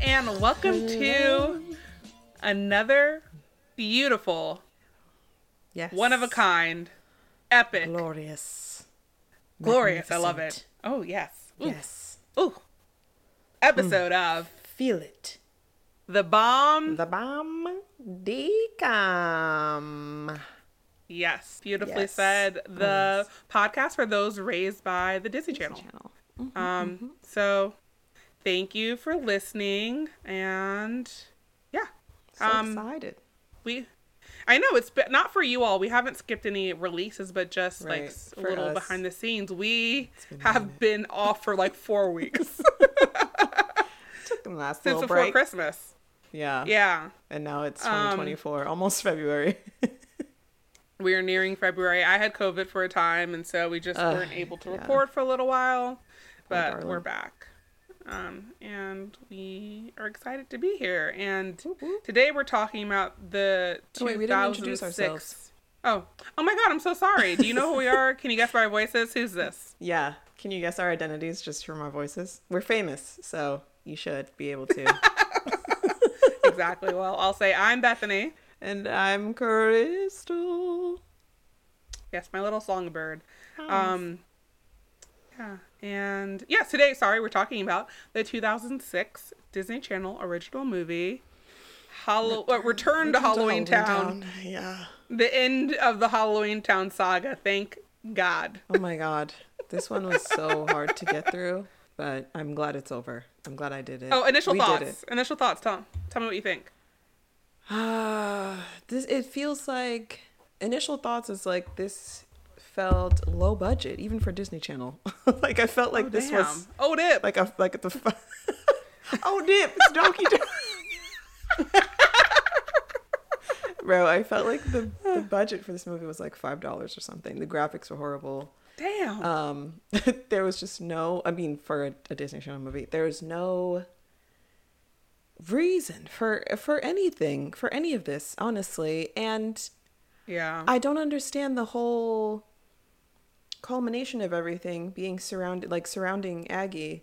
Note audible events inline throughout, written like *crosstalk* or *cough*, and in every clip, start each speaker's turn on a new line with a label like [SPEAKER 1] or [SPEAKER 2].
[SPEAKER 1] everyone, and welcome to another beautiful,
[SPEAKER 2] Yes.
[SPEAKER 1] one of a kind, epic,
[SPEAKER 2] Glorious.
[SPEAKER 1] glorious. I love it. Oh yes, Ooh,
[SPEAKER 2] Yes.
[SPEAKER 1] ooh. Episode of
[SPEAKER 2] Feel it.
[SPEAKER 1] the bomb.
[SPEAKER 2] The bomb DCOM.
[SPEAKER 1] yes, beautifully
[SPEAKER 2] Yes.
[SPEAKER 1] said. The podcast for those raised by the Disney Channel.
[SPEAKER 2] Channel.
[SPEAKER 1] Um, so thank you for listening, and yeah,
[SPEAKER 2] So
[SPEAKER 1] um,
[SPEAKER 2] excited.
[SPEAKER 1] we i know it's been not for you all we haven't skipped any releases but just like
[SPEAKER 2] Right,
[SPEAKER 1] s- a little
[SPEAKER 2] us.
[SPEAKER 1] behind the scenes we
[SPEAKER 2] been
[SPEAKER 1] have been off for like four *laughs* weeks
[SPEAKER 2] Took the last
[SPEAKER 1] since before
[SPEAKER 2] break.
[SPEAKER 1] christmas
[SPEAKER 2] Yeah.
[SPEAKER 1] yeah
[SPEAKER 2] And now it's
[SPEAKER 1] Um,
[SPEAKER 2] 2024, almost February. *laughs*
[SPEAKER 1] we are nearing february i had covid for a time and so we just
[SPEAKER 2] Ugh,
[SPEAKER 1] weren't able to
[SPEAKER 2] yeah.
[SPEAKER 1] record for a little while but we're back um, and we are excited to be here and today we're talking about the
[SPEAKER 2] Oh, wait, we didn't introduce
[SPEAKER 1] 2006
[SPEAKER 2] ourselves.
[SPEAKER 1] Oh, oh my God! I'm so sorry. Do you know who we are? Can you guess by our voices? Who's this? *laughs*
[SPEAKER 2] yeah. Can you guess our identities just from our voices? We're famous, so you should be able to. *laughs*
[SPEAKER 1] exactly. Well, I'll say I'm Bethany.
[SPEAKER 2] and I'm Crystal.
[SPEAKER 1] Yes, my little songbird. Um, yeah, and yes, today, sorry, we're talking about the 2006 Disney Channel original movie, Hallow- uh, Return to Halloweentown.
[SPEAKER 2] Yeah.
[SPEAKER 1] The end of the Halloweentown saga. Thank God.
[SPEAKER 2] Oh my god. This one was so hard to get through, but I'm glad it's over. I'm glad I did it.
[SPEAKER 1] Oh, initial
[SPEAKER 2] We
[SPEAKER 1] thoughts. Initial thoughts. Tell, tell me what you think.
[SPEAKER 2] it. *sighs* this it feels like initial thoughts is like this felt low budget even for Disney Channel. *laughs* like I felt like
[SPEAKER 1] Oh,
[SPEAKER 2] this
[SPEAKER 1] damn.
[SPEAKER 2] was
[SPEAKER 1] Oh, dip.
[SPEAKER 2] like a like the *laughs* Oh dip, it's Donkey Dog. *laughs* Bro, I felt like the, the budget for this movie was like five dollars or something. The graphics were horrible.
[SPEAKER 1] Damn.
[SPEAKER 2] um there was just no i mean for a, a disney channel movie there was no reason for for anything for any of this honestly and
[SPEAKER 1] yeah.
[SPEAKER 2] i don't understand the whole culmination of everything being surrounded like surrounding aggie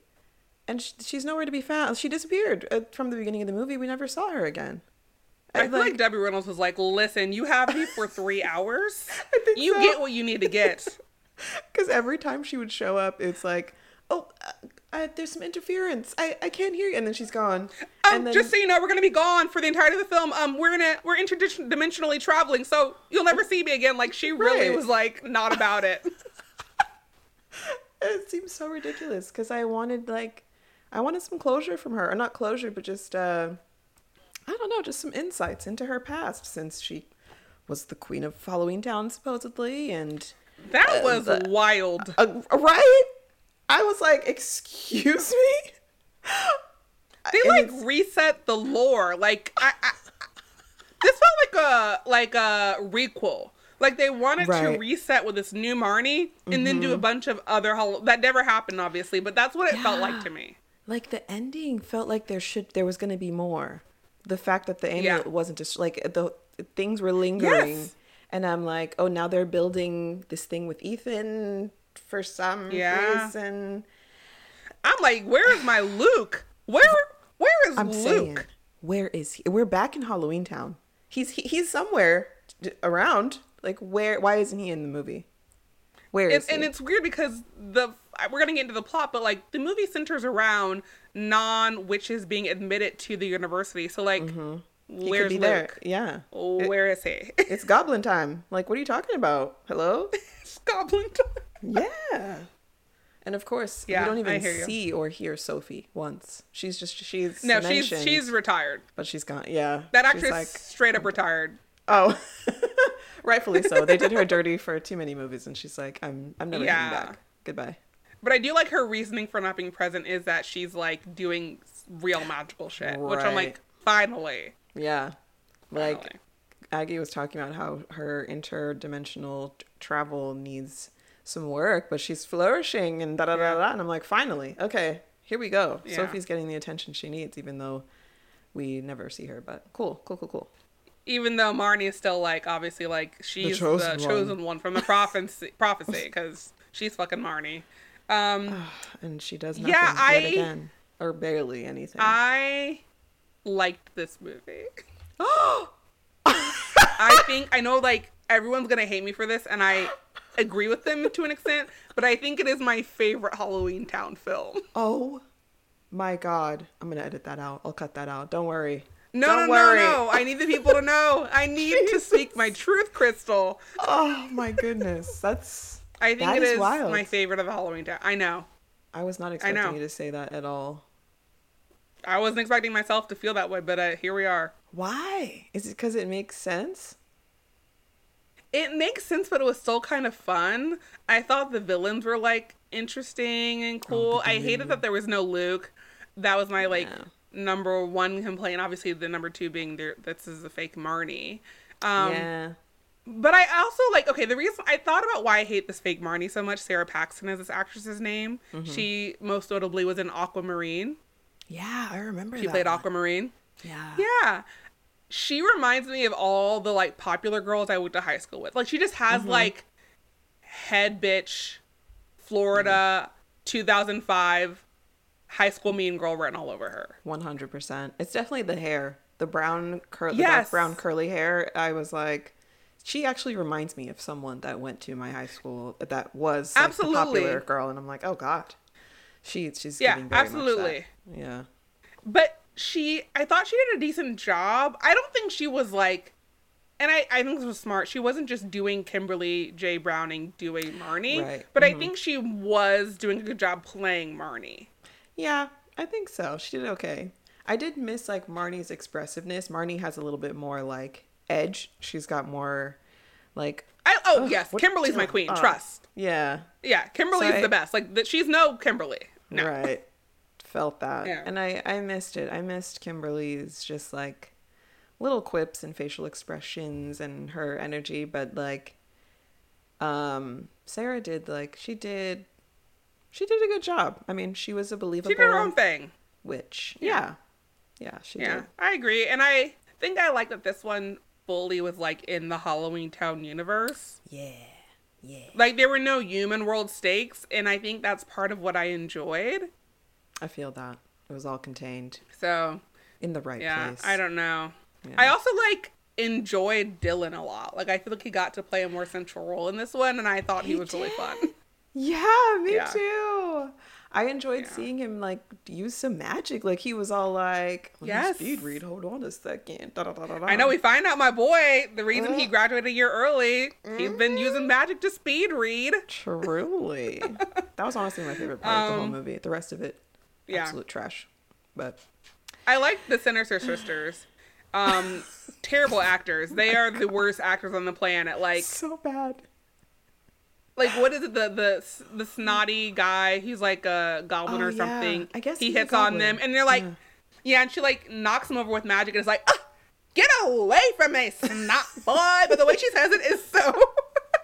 [SPEAKER 2] and sh- she's nowhere to be found she disappeared uh, from the beginning of the movie we never saw her again
[SPEAKER 1] I feel like Debbie Reynolds was like, "Listen, you have me for three *laughs* hours.
[SPEAKER 2] think
[SPEAKER 1] you
[SPEAKER 2] so.
[SPEAKER 1] get what you need to get." *laughs*
[SPEAKER 2] Because every time she would show up, it's like, oh, uh, uh, there's some interference. I, I can't hear you. And then she's gone.
[SPEAKER 1] Um,
[SPEAKER 2] and then,
[SPEAKER 1] just so you know, we're gonna be gone for the entirety of the film. Um, we're gonna we're interdimensionally traveling, so you'll never *laughs* see me again. Like she really
[SPEAKER 2] Right.
[SPEAKER 1] was like not about it. *laughs*
[SPEAKER 2] it seems so ridiculous because I wanted, like, I wanted some closure from her. Or not closure, but just, uh, I don't know, just some insights into her past since she was the queen of Halloweentown, supposedly. And,
[SPEAKER 1] That was
[SPEAKER 2] uh,
[SPEAKER 1] wild.
[SPEAKER 2] uh, right? I was like, excuse me? *laughs*
[SPEAKER 1] They like reset the lore. Like I, I, this felt like a like a requel. Like they wanted to
[SPEAKER 2] Right. Mm-hmm.
[SPEAKER 1] reset with this new Marnie and then do a bunch of other that never happened, obviously. But that's what it felt like to me.
[SPEAKER 2] like the ending felt like there should there was going to be more the fact that the amulet
[SPEAKER 1] Yeah.
[SPEAKER 2] wasn't just like the things were lingering
[SPEAKER 1] Yes.
[SPEAKER 2] and i'm like oh now they're building this thing with ethan for some
[SPEAKER 1] Yeah.
[SPEAKER 2] reason
[SPEAKER 1] I'm like, where is my Luke? Where where is
[SPEAKER 2] i'm
[SPEAKER 1] Luke?
[SPEAKER 2] saying where is he we're back in Halloweentown he's he, he's somewhere around like where why isn't he in the movie where is
[SPEAKER 1] and, and it's weird because the we're gonna get into the plot, but like the movie centers around non witches being admitted to the university. So like,
[SPEAKER 2] Mm-hmm. he
[SPEAKER 1] where's Luke?
[SPEAKER 2] there yeah It-
[SPEAKER 1] Where is he? *laughs*
[SPEAKER 2] it's goblin time like what are you talking about hello
[SPEAKER 1] It's Goblin time.
[SPEAKER 2] Yeah. And of course,
[SPEAKER 1] Yeah,
[SPEAKER 2] we don't even
[SPEAKER 1] hear you.
[SPEAKER 2] see or hear Sophie once. She's just she's
[SPEAKER 1] No, she's she's retired.
[SPEAKER 2] but she's gone. Yeah,
[SPEAKER 1] That actress
[SPEAKER 2] like
[SPEAKER 1] straight up retired.
[SPEAKER 2] oh, *laughs* rightfully so. They did her dirty for too many movies, and she's like, I'm I'm never
[SPEAKER 1] Yeah.
[SPEAKER 2] coming back. Goodbye.
[SPEAKER 1] But I do like her reasoning for not being present is that she's like doing real magical shit, which I'm like, finally,
[SPEAKER 2] Yeah, like
[SPEAKER 1] finally.
[SPEAKER 2] Aggie was talking about how her interdimensional t- travel needs some work, but she's flourishing and da da da da. And I'm like, finally, okay, here we go.
[SPEAKER 1] Yeah.
[SPEAKER 2] Sophie's getting the attention she needs, even though we never see her. But cool, cool, cool, cool.
[SPEAKER 1] Even though Marnie is still like obviously like she's the
[SPEAKER 2] chosen
[SPEAKER 1] chosen,
[SPEAKER 2] one.
[SPEAKER 1] one. from the prophecy *laughs* prophecy because she's fucking Marnie. Um,
[SPEAKER 2] and she does nothing
[SPEAKER 1] Yeah, I-
[SPEAKER 2] again. or barely anything.
[SPEAKER 1] I liked this movie. *gasps* I think I know like everyone's gonna hate me for this, and I agree with them to an extent, but I think it is my favorite Halloweentown film.
[SPEAKER 2] oh my god! I'm gonna edit that out. I'll cut that out. Don't worry.
[SPEAKER 1] No,
[SPEAKER 2] Don't
[SPEAKER 1] no,
[SPEAKER 2] worry.
[SPEAKER 1] no, no. I need the people to know. I need to *laughs* speak my truth, Crystal.
[SPEAKER 2] Oh my goodness, that's.
[SPEAKER 1] I think
[SPEAKER 2] That
[SPEAKER 1] it
[SPEAKER 2] is
[SPEAKER 1] is
[SPEAKER 2] wild.
[SPEAKER 1] my favorite of the Halloweentown. I know.
[SPEAKER 2] I was not expecting you to say that at all.
[SPEAKER 1] I wasn't expecting myself to feel that way, but uh, here we are.
[SPEAKER 2] Why? Is it because it makes sense?
[SPEAKER 1] It makes sense, but it was still kind of fun. I thought the villains were like interesting and cool. I hated that there was no Luke. That was my like
[SPEAKER 2] Yeah.
[SPEAKER 1] Number one complaint. Obviously, the number two being there. This is a fake Marnie. Um,
[SPEAKER 2] yeah.
[SPEAKER 1] But I also like okay. The reason I thought about why I hate this fake Marnie so much. Sara Paxton is this actress's name.
[SPEAKER 2] Mm-hmm.
[SPEAKER 1] She most notably was in Aquamarine.
[SPEAKER 2] Yeah, I remember.
[SPEAKER 1] She
[SPEAKER 2] that
[SPEAKER 1] played. Aquamarine.
[SPEAKER 2] Yeah.
[SPEAKER 1] Yeah. She reminds me of all the like popular girls I went to high school with. Like she just has like head bitch Florida 2005 high school mean girl written all over her.
[SPEAKER 2] One hundred percent. It's definitely the hair, the brown cur- the dark
[SPEAKER 1] Yes.
[SPEAKER 2] brown curly hair. I was like, she actually reminds me of someone that went to my high school that was like,
[SPEAKER 1] Absolutely.
[SPEAKER 2] popular girl, and I'm like, oh god, she she's
[SPEAKER 1] Yeah,
[SPEAKER 2] giving very much that.
[SPEAKER 1] absolutely.
[SPEAKER 2] Yeah.
[SPEAKER 1] But she I thought she did a decent job. I don't think she was like and I, I think this was smart. She wasn't just doing Kimberly J. Browning doing Marnie,
[SPEAKER 2] Right.
[SPEAKER 1] but I mm-hmm. think she was doing a good job playing Marnie.
[SPEAKER 2] Yeah, I think so. She did okay. I did miss like Marnie's expressiveness. Marnie has a little bit more like edge. She's got more like
[SPEAKER 1] I, oh
[SPEAKER 2] Ugh,
[SPEAKER 1] yes,
[SPEAKER 2] what-
[SPEAKER 1] Kimberly's my queen.
[SPEAKER 2] uh,
[SPEAKER 1] Trust.
[SPEAKER 2] yeah,
[SPEAKER 1] Yeah, Kimberly's
[SPEAKER 2] So I-
[SPEAKER 1] the best. Like th- she's no Kimberly. No.
[SPEAKER 2] right. Felt that.
[SPEAKER 1] Yeah.
[SPEAKER 2] And I I missed it. I missed Kimberly's just like little quips and facial expressions and her energy, but like um Sarah did like she did she did a good job. I mean, she was a believable
[SPEAKER 1] She did her own thing.
[SPEAKER 2] witch. Yeah. Yeah, she did.
[SPEAKER 1] Yeah,
[SPEAKER 2] did.
[SPEAKER 1] I agree, and I think I like that this one fully was like in the Halloween Town universe.
[SPEAKER 2] Yeah. Yeah.
[SPEAKER 1] Like there were no human world stakes, and I think that's part of what I enjoyed.
[SPEAKER 2] I feel that. It was all contained
[SPEAKER 1] So
[SPEAKER 2] in the right
[SPEAKER 1] yeah,
[SPEAKER 2] place.
[SPEAKER 1] I don't know.
[SPEAKER 2] Yeah.
[SPEAKER 1] I also like enjoyed Dylan a lot. Like I feel like he got to play a more central role in this one, and I thought he,
[SPEAKER 2] He
[SPEAKER 1] was really fun.
[SPEAKER 2] Yeah, me
[SPEAKER 1] Yeah.
[SPEAKER 2] too. I enjoyed
[SPEAKER 1] Yeah.
[SPEAKER 2] seeing him like use some magic. Like he was all like, "Let
[SPEAKER 1] Yes.
[SPEAKER 2] speed read. Hold on a second. Da, da, da.
[SPEAKER 1] I know we find out my boy, the reason he
[SPEAKER 2] Uh.
[SPEAKER 1] graduated a year early, he's been using magic to speed read.
[SPEAKER 2] Truly, *laughs* that was honestly my favorite part of the whole
[SPEAKER 1] Um,
[SPEAKER 2] movie. The rest of it,
[SPEAKER 1] yeah.
[SPEAKER 2] absolute trash. But
[SPEAKER 1] I like the Sinister Sisters. Um, *laughs* terrible actors. They are the worst actors on the planet. Like,
[SPEAKER 2] so bad.
[SPEAKER 1] Like what is it? The the the snotty guy. He's like a goblin
[SPEAKER 2] Oh,
[SPEAKER 1] or
[SPEAKER 2] yeah.
[SPEAKER 1] something.
[SPEAKER 2] I guess
[SPEAKER 1] he hits on them, and they're like,
[SPEAKER 2] Yeah.
[SPEAKER 1] yeah. and she like knocks him over with magic, and it's like, ah, get away from me, snot *laughs* boy. But the way she says it is so *laughs*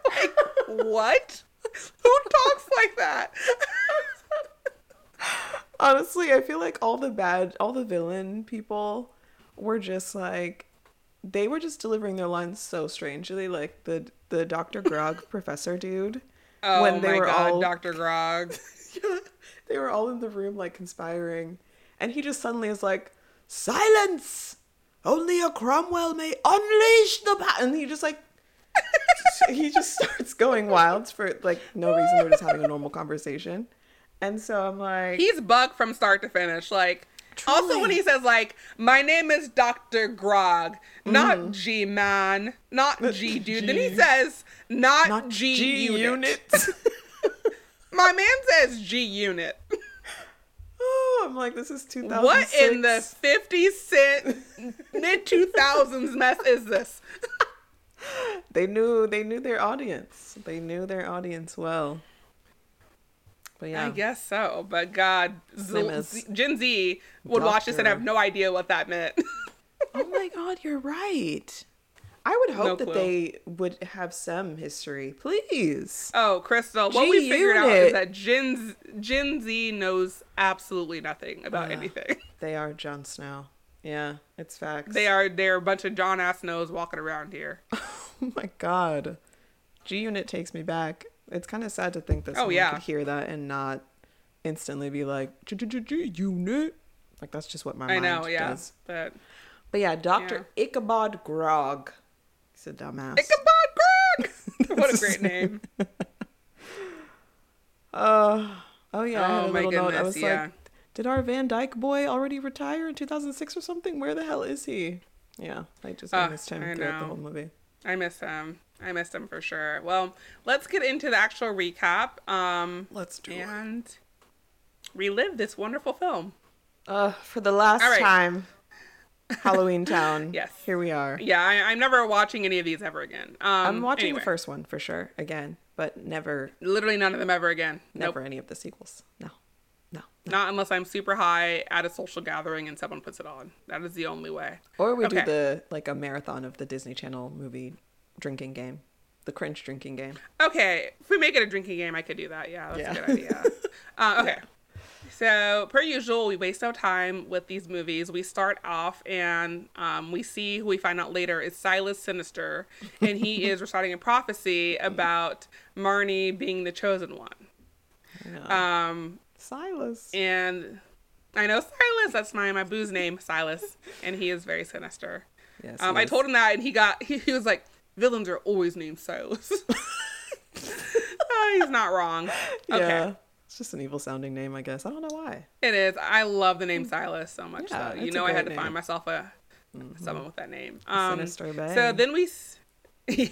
[SPEAKER 1] like, what? Who talks like that? *laughs*
[SPEAKER 2] Honestly, I feel like all the bad, all the villain people were just like, they were just delivering their lines so strangely. Like the the Dr. Grog *laughs* professor dude.
[SPEAKER 1] Oh
[SPEAKER 2] When they
[SPEAKER 1] my
[SPEAKER 2] were
[SPEAKER 1] god,
[SPEAKER 2] all-
[SPEAKER 1] Doctor Grog. *laughs*
[SPEAKER 2] they were all in the room like conspiring, and he just suddenly is like, "Silence! Only a Cromwell may unleash the." Pa-. And he just like, *laughs* he just starts going wild for like no reason. We're just having a normal conversation, and so I'm like,
[SPEAKER 1] He's bugged from start to finish. Like, also when he says like, "My name is Doctor Grog, not mm. G man, not *laughs* G dude," then he says, "Not,
[SPEAKER 2] not
[SPEAKER 1] G,
[SPEAKER 2] G
[SPEAKER 1] unit."
[SPEAKER 2] unit. *laughs*
[SPEAKER 1] My man says G unit.
[SPEAKER 2] oh, I'm like, this is 2006.
[SPEAKER 1] What in the fifty cent mid two thousands mess is this? *laughs*
[SPEAKER 2] They knew they knew their audience. They knew their audience well. But yeah,
[SPEAKER 1] I guess so, but God, Z- Z- Gen Z would watch this and have no idea what that meant. *laughs*
[SPEAKER 2] oh my god, you're right. I would hope
[SPEAKER 1] No
[SPEAKER 2] that
[SPEAKER 1] clue.
[SPEAKER 2] they would have some history, please.
[SPEAKER 1] Oh, Crystal, what we figured out is that Gen Z, Gen Z knows absolutely nothing about
[SPEAKER 2] Uh.
[SPEAKER 1] anything. *laughs*
[SPEAKER 2] They are Jon Snow. Yeah, it's facts.
[SPEAKER 1] They are they're a bunch of John ass knows walking around here. *laughs*
[SPEAKER 2] Oh my god, G Unit takes me back. It's kind of sad to think that
[SPEAKER 1] Oh, yeah.
[SPEAKER 2] could hear that and not instantly be like unit. Like that's just what my
[SPEAKER 1] I
[SPEAKER 2] mind
[SPEAKER 1] know, yeah.
[SPEAKER 2] does.
[SPEAKER 1] But
[SPEAKER 2] But yeah, Doctor Ichabod Grog. He's a dumbass.
[SPEAKER 1] Ichabod Grog! *laughs* what a great name. *laughs*
[SPEAKER 2] Uh, oh yeah, I had
[SPEAKER 1] Oh
[SPEAKER 2] a
[SPEAKER 1] my
[SPEAKER 2] little note. I
[SPEAKER 1] goodness,
[SPEAKER 2] was
[SPEAKER 1] yeah.
[SPEAKER 2] like, did our Van Dyke boy already retire in 2006 or something? Where the hell is he? Yeah, I just
[SPEAKER 1] Uh,
[SPEAKER 2] missed him
[SPEAKER 1] I
[SPEAKER 2] throughout the whole movie.
[SPEAKER 1] I miss him. I missed him for sure. Well, let's get into the actual recap um,
[SPEAKER 2] Let's do it.
[SPEAKER 1] and relive this wonderful film.
[SPEAKER 2] Uh, for the last
[SPEAKER 1] right.
[SPEAKER 2] time, *laughs* Halloweentown.
[SPEAKER 1] Yes.
[SPEAKER 2] Here we are.
[SPEAKER 1] Yeah, I, I'm never watching any of these ever again. Um,
[SPEAKER 2] I'm watching
[SPEAKER 1] anyway,
[SPEAKER 2] the first one for sure again, but never,
[SPEAKER 1] Literally none of them ever again. Nope.
[SPEAKER 2] never any of the sequels. No, no.
[SPEAKER 1] Not unless I'm super high at a social gathering and someone puts it on. That is the only way.
[SPEAKER 2] Or we do the like a marathon of the Disney Channel movie drinking game, the cringe drinking game.
[SPEAKER 1] Okay, if we make it a drinking game, I could do that. Yeah, that's
[SPEAKER 2] Yeah.
[SPEAKER 1] a good idea. *laughs* uh, okay. So, per usual, we waste no time with these movies. We start off and um, we see who we find out later is Silas Sinister, and he *laughs* is reciting a prophecy about Marnie being the chosen one.
[SPEAKER 2] Yeah.
[SPEAKER 1] Um,
[SPEAKER 2] Silas.
[SPEAKER 1] and I know Silas, that's my, my boo's name, Silas, and he is very sinister.
[SPEAKER 2] Yes,
[SPEAKER 1] Um, I told him that, and he got *laughs* he, he was like, villains are always named Silas. *laughs* *laughs* Uh, he's not wrong. Okay,
[SPEAKER 2] Yeah. It's just an evil sounding name, I guess. I don't know why.
[SPEAKER 1] it is. I love the name Silas so much.
[SPEAKER 2] Yeah,
[SPEAKER 1] so you know I had to find myself a someone with that name. Um,
[SPEAKER 2] Sinister Bay.
[SPEAKER 1] So then we. *laughs*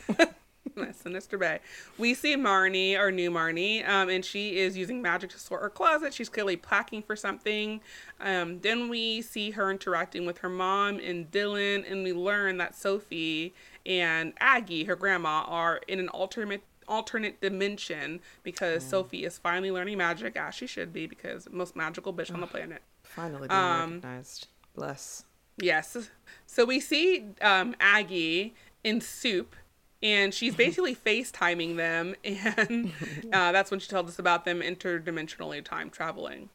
[SPEAKER 1] Sinister Bay. We see Marnie, our new Marnie, um, and she is using magic to sort her closet. She's clearly packing for something. Um, then we see her interacting with her mom and Dylan, and we learn that Sophie and Aggie, her grandma, are in an alternate alternate dimension because
[SPEAKER 2] Mm.
[SPEAKER 1] Sophie is finally learning magic as she should be because most magical bitch on the planet.
[SPEAKER 2] Finally being
[SPEAKER 1] Um,
[SPEAKER 2] recognized. Bless.
[SPEAKER 1] Yes. So we see um, Aggie in soup, and she's *laughs* basically FaceTiming them, and *laughs* uh, that's when she tells us about them interdimensionally time traveling.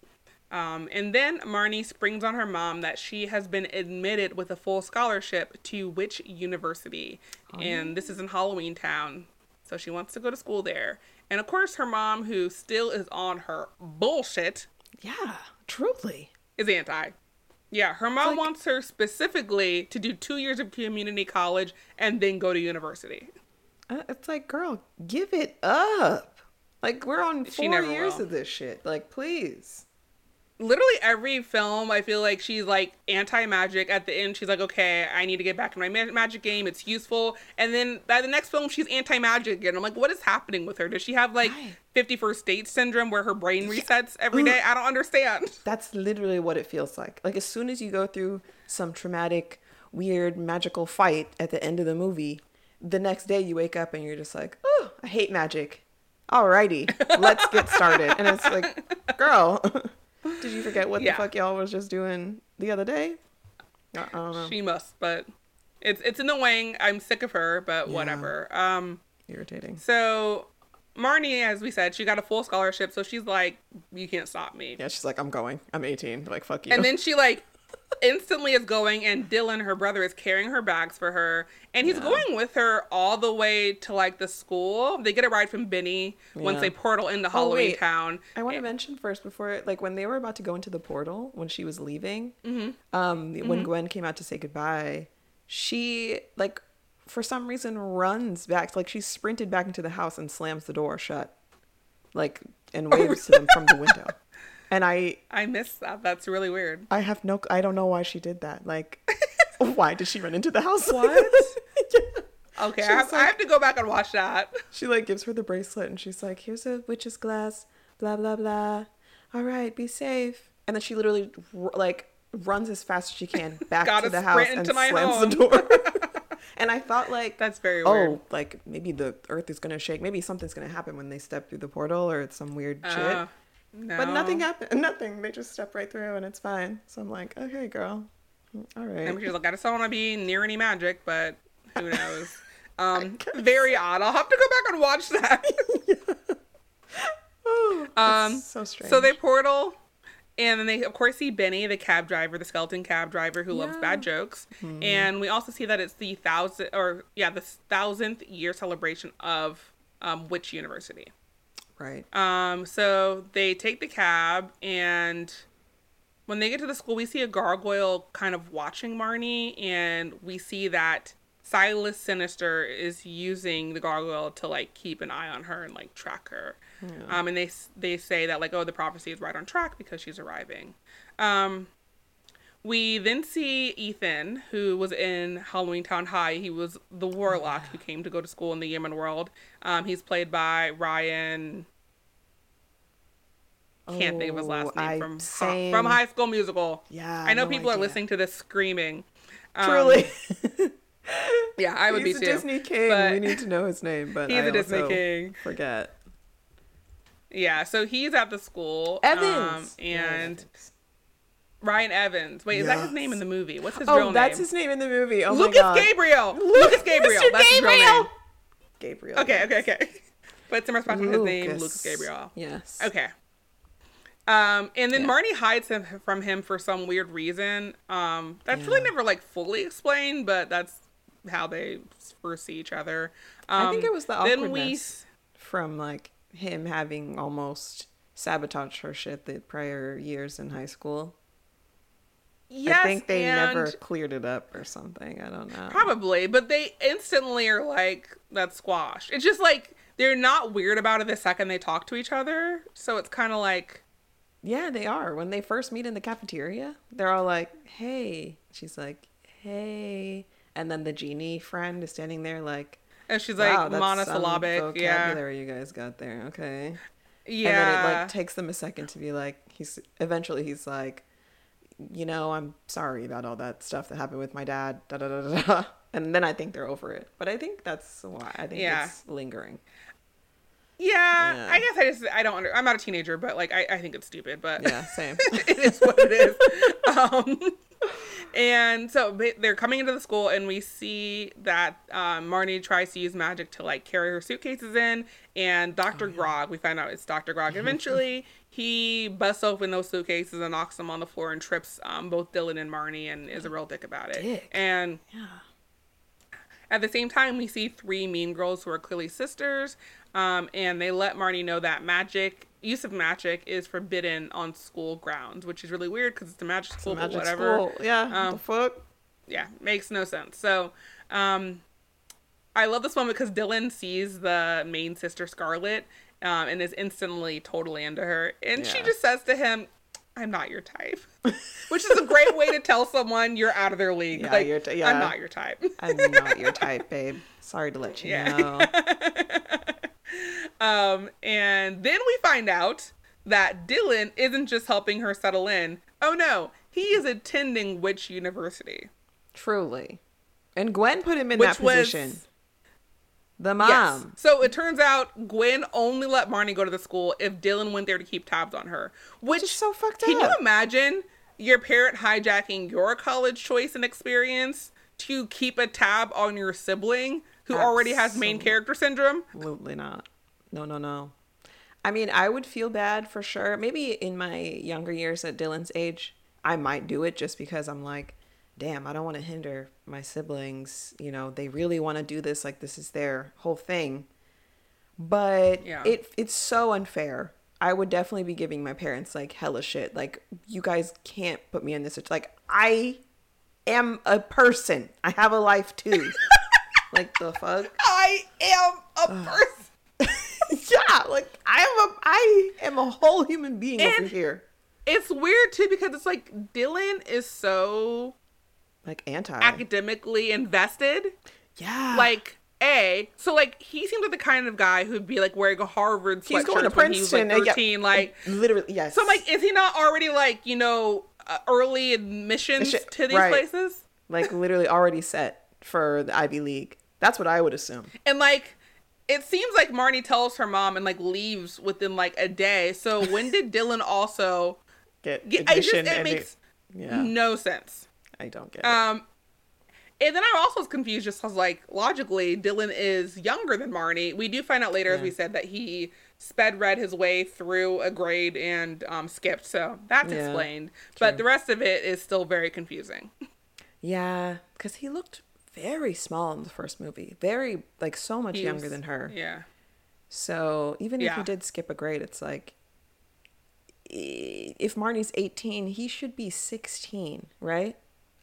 [SPEAKER 1] Um, and then Marnie springs on her mom that she has been admitted with a full scholarship to Witch University, and this is in Halloween Town. So she wants to go to school there. And of course, her mom, who still is on her bullshit,
[SPEAKER 2] Yeah, truly.
[SPEAKER 1] is anti. Yeah, her mom
[SPEAKER 2] like-
[SPEAKER 1] wants her specifically to do two years of community college and then go to university.
[SPEAKER 2] Uh, It's like, girl, give it up. Like, we're on four years
[SPEAKER 1] will.
[SPEAKER 2] of this shit. Like, please.
[SPEAKER 1] Literally every film, I feel like she's like anti magic. At the end, she's like, okay, I need to get back in my ma- magic game. It's useful. And then by the next film, she's anti magic again. I'm like, what is happening with her? Does she have like
[SPEAKER 2] Right.
[SPEAKER 1] 51st date syndrome where her brain resets every day? I don't understand. *laughs*
[SPEAKER 2] That's literally what it feels like. Like, as soon as you go through some traumatic, weird, magical fight at the end of the movie, the next day you wake up and you're just like, oh, I hate magic. Alrighty, let's get started. And it's like, *laughs* girl, *laughs* did you forget what
[SPEAKER 1] Yeah.
[SPEAKER 2] the fuck y'all was just doing the other day? I, I don't know.
[SPEAKER 1] She must, but it's it's annoying. I'm sick of her, but
[SPEAKER 2] Yeah.
[SPEAKER 1] whatever. Um.
[SPEAKER 2] Irritating.
[SPEAKER 1] So Marnie, as we said, she got a full scholarship, so she's like, "You can't stop me."
[SPEAKER 2] Yeah, she's like, I'm going. I'm 18. Like, fuck you.
[SPEAKER 1] And then she like instantly is going, and Dylan, her brother, is carrying her bags for her, and he's
[SPEAKER 2] Yeah.
[SPEAKER 1] going with her all the way to like the school. They get a ride from Benny once they portal into Halloween
[SPEAKER 2] wait.
[SPEAKER 1] Town.
[SPEAKER 2] I want to mention first before, like when they were about to go into the portal, when she was leaving, um, when Gwen came out to say goodbye, she like for some reason runs back, like she sprinted back into the house and slams the door shut, like and waves to them from the window. *laughs* And I,
[SPEAKER 1] I missed that. That's really weird.
[SPEAKER 2] I have no, I don't know why she did that. Like, *laughs* why did she run into the house?
[SPEAKER 1] What? *laughs*
[SPEAKER 2] Yeah.
[SPEAKER 1] Okay, I have, I have to go back and watch that.
[SPEAKER 2] She like gives her the bracelet and she's like, "Here's a witch's glass, blah blah blah. All right, be safe." And then she literally like runs as fast as she can *laughs* back
[SPEAKER 1] Gotta
[SPEAKER 2] the house and slams
[SPEAKER 1] home.
[SPEAKER 2] the door. and I thought like,
[SPEAKER 1] That's very
[SPEAKER 2] oh,
[SPEAKER 1] weird.
[SPEAKER 2] like maybe the earth is gonna shake. Maybe something's gonna happen when they step through the portal or it's some weird
[SPEAKER 1] uh, shit. No.
[SPEAKER 2] But nothing happened. Nothing. They just step right through and it's fine. So I'm like, okay, girl. All right.
[SPEAKER 1] And she's like, I just don't want to be near any magic, but who *laughs* knows? Um, very odd. I'll have to go back and watch that. *laughs*
[SPEAKER 2] Oh,
[SPEAKER 1] Um,
[SPEAKER 2] so strange.
[SPEAKER 1] So they portal, and then they of course see Benny, the cab driver, the skeleton cab driver who loves bad jokes, and we also see that it's the thousand or yeah the thousandth year celebration of um, Witch University.
[SPEAKER 2] Right.
[SPEAKER 1] Um, so they take the cab, and when they get to the school, we see a gargoyle kind of watching Marnie, and we see that Silas Sinister is using the gargoyle to like keep an eye on her and like track her. Um, and they they say that like oh the prophecy is right on track because she's arriving. Um, we then see Ethan, who was in Halloweentown High. He was the warlock who came to go to school in the human world. Um, he's played by Ryan. Can't think of his last
[SPEAKER 2] Oh,
[SPEAKER 1] name
[SPEAKER 2] I-
[SPEAKER 1] from
[SPEAKER 2] same.
[SPEAKER 1] from High School Musical.
[SPEAKER 2] Yeah,
[SPEAKER 1] I know
[SPEAKER 2] no
[SPEAKER 1] people are listening to this screaming. Um,
[SPEAKER 2] Truly. *laughs*
[SPEAKER 1] yeah, I would
[SPEAKER 2] He's
[SPEAKER 1] be
[SPEAKER 2] a
[SPEAKER 1] too.
[SPEAKER 2] Disney king. we need to know his name, but
[SPEAKER 1] He's
[SPEAKER 2] I
[SPEAKER 1] a Disney king.
[SPEAKER 2] Forget.
[SPEAKER 1] Yeah, so he's at the school. Um,
[SPEAKER 2] Evans. Yeah,
[SPEAKER 1] and
[SPEAKER 2] Evans.
[SPEAKER 1] Ryan Evans. Wait, is that his name in the movie? What's his real name?
[SPEAKER 2] Oh, that's his name in the movie. Oh
[SPEAKER 1] Lucas
[SPEAKER 2] my god.
[SPEAKER 1] Gabriel. Lucas Grabeel.
[SPEAKER 2] Mr.
[SPEAKER 1] That's his real
[SPEAKER 2] Gabriel.
[SPEAKER 1] name.
[SPEAKER 2] Gabriel.
[SPEAKER 1] Okay, okay, okay. But some respect to his name.
[SPEAKER 2] Lucas
[SPEAKER 1] Grabeel.
[SPEAKER 2] Yes.
[SPEAKER 1] Okay. Um, and then
[SPEAKER 2] Yeah.
[SPEAKER 1] Marnie hides him from him for some weird reason. Um, that's really never like fully explained, but that's how they first see each other. Um,
[SPEAKER 2] I think it was the
[SPEAKER 1] then we
[SPEAKER 2] awkwardness from like him having almost sabotaged her shit the prior years in high school.
[SPEAKER 1] yes,
[SPEAKER 2] I think they never cleared it up or something. I don't know.
[SPEAKER 1] probably, but they instantly are like that's squashed. It's just like they're not weird about it the second they talk to each other, so it's kind of like
[SPEAKER 2] Yeah, they are. When they first meet in the cafeteria, they're all like, "Hey." She's like, "Hey." And then the genie friend is standing there like,
[SPEAKER 1] and she's
[SPEAKER 2] "Wow,
[SPEAKER 1] like
[SPEAKER 2] that's
[SPEAKER 1] monosyllabic,
[SPEAKER 2] some
[SPEAKER 1] yeah,
[SPEAKER 2] vocabulary you guys got there." Okay.
[SPEAKER 1] yeah.
[SPEAKER 2] And then it like takes them a second to be like, he's eventually he's like, you know, I'm sorry about all that stuff that happened with my dad. Da da da da. da. *laughs* And then I think they're over it. But I think that's why I think
[SPEAKER 1] Yeah.
[SPEAKER 2] it's lingering.
[SPEAKER 1] Yeah,
[SPEAKER 2] Yeah.
[SPEAKER 1] I guess I just I don't under, I'm not a teenager, but like I, I think it's stupid, but
[SPEAKER 2] Yeah, same. *laughs*
[SPEAKER 1] it is what it is. um, and so they're coming into the school, and we see that um, Marnie tries to use magic to like carry her suitcases in, and
[SPEAKER 2] Oh,
[SPEAKER 1] Doctor Grog, we find out it's Doctor Grog. Eventually, *laughs* he busts open those suitcases and knocks them on the floor and trips um, both Dylan and Marnie, and is a real dick about it.
[SPEAKER 2] Dick.
[SPEAKER 1] And
[SPEAKER 2] Yeah.
[SPEAKER 1] At the same time, we see three mean girls who are clearly sisters, um, and they let Marnie know that magic, use of magic, is forbidden on school grounds, which is really weird because it's a magic school,
[SPEAKER 2] Magic
[SPEAKER 1] but whatever.
[SPEAKER 2] school. Yeah.
[SPEAKER 1] Um,
[SPEAKER 2] what the fuck?
[SPEAKER 1] Yeah, makes no sense. So, um, I love this moment because Dylan sees the main sister Scarlet, um, and is instantly totally into her, and she just says to him. I'm not your type, which is a great way to tell someone you're out of their league.
[SPEAKER 2] Yeah,
[SPEAKER 1] like,
[SPEAKER 2] you're t-
[SPEAKER 1] I'm not your type.
[SPEAKER 2] I'm not your type, babe. Sorry to let you
[SPEAKER 1] Yeah.
[SPEAKER 2] know. *laughs*
[SPEAKER 1] Um, and then we find out that Dylan isn't just helping her settle in. Oh no, he is attending Witch University?
[SPEAKER 2] Truly. And Gwen put him in
[SPEAKER 1] Which
[SPEAKER 2] that
[SPEAKER 1] was-
[SPEAKER 2] position. The mom.
[SPEAKER 1] Yes. So it turns out Gwen only let Marnie go to the school if Dylan went there to keep tabs on her. Which
[SPEAKER 2] is so fucked up.
[SPEAKER 1] Can you imagine your parent hijacking your college choice and experience to keep a tab on your sibling who already has main character syndrome?
[SPEAKER 2] Absolutely not. No, no, no. I mean, I would feel bad for sure. Maybe in my younger years at Dylan's age, I might do it just because I'm like, damn, I don't want to hinder my siblings. You know, they really want to do this. Like, this is their whole thing. But
[SPEAKER 1] Yeah.
[SPEAKER 2] it it's so unfair. I would definitely be giving my parents like hella shit. Like, you guys can't put me in this. It's like, I am a person. I have a life too. *laughs* like, the fuck?
[SPEAKER 1] I am a person. *laughs*
[SPEAKER 2] yeah, like I am a I am a whole human being over here.
[SPEAKER 1] It's weird too because it's like Dylan is so
[SPEAKER 2] Like anti.
[SPEAKER 1] academically invested.
[SPEAKER 2] yeah.
[SPEAKER 1] Like a so like he seems like the kind of guy who'd be like wearing a Harvard
[SPEAKER 2] He's going to
[SPEAKER 1] sweatshirt when he was like
[SPEAKER 2] Princeton, uh, yeah.
[SPEAKER 1] Like
[SPEAKER 2] literally yes.
[SPEAKER 1] so, I'm like, is he not already like you know uh, early admissions
[SPEAKER 2] Admission-
[SPEAKER 1] to these
[SPEAKER 2] right.
[SPEAKER 1] places?
[SPEAKER 2] like literally already set for the Ivy League. That's what I would assume.
[SPEAKER 1] And like, it seems like Marnie tells her mom and like leaves within like a day. So when did *laughs* Dylan also
[SPEAKER 2] Get
[SPEAKER 1] get? I just
[SPEAKER 2] admission
[SPEAKER 1] it makes
[SPEAKER 2] yeah.
[SPEAKER 1] no sense.
[SPEAKER 2] I don't get it.
[SPEAKER 1] Um, and then I also was confused just because, like, logically, Dylan is younger than Marnie. We do find out later, as we said, that he sped read his way through a grade and um, skipped. So that's
[SPEAKER 2] Yeah,
[SPEAKER 1] explained. But the rest of it is still very confusing.
[SPEAKER 2] yeah, because he looked very small in the first movie. Very like so much
[SPEAKER 1] He
[SPEAKER 2] younger than her.
[SPEAKER 1] Yeah.
[SPEAKER 2] So even if he did skip a grade, it's like if Marnie's 18, he should be 16, right?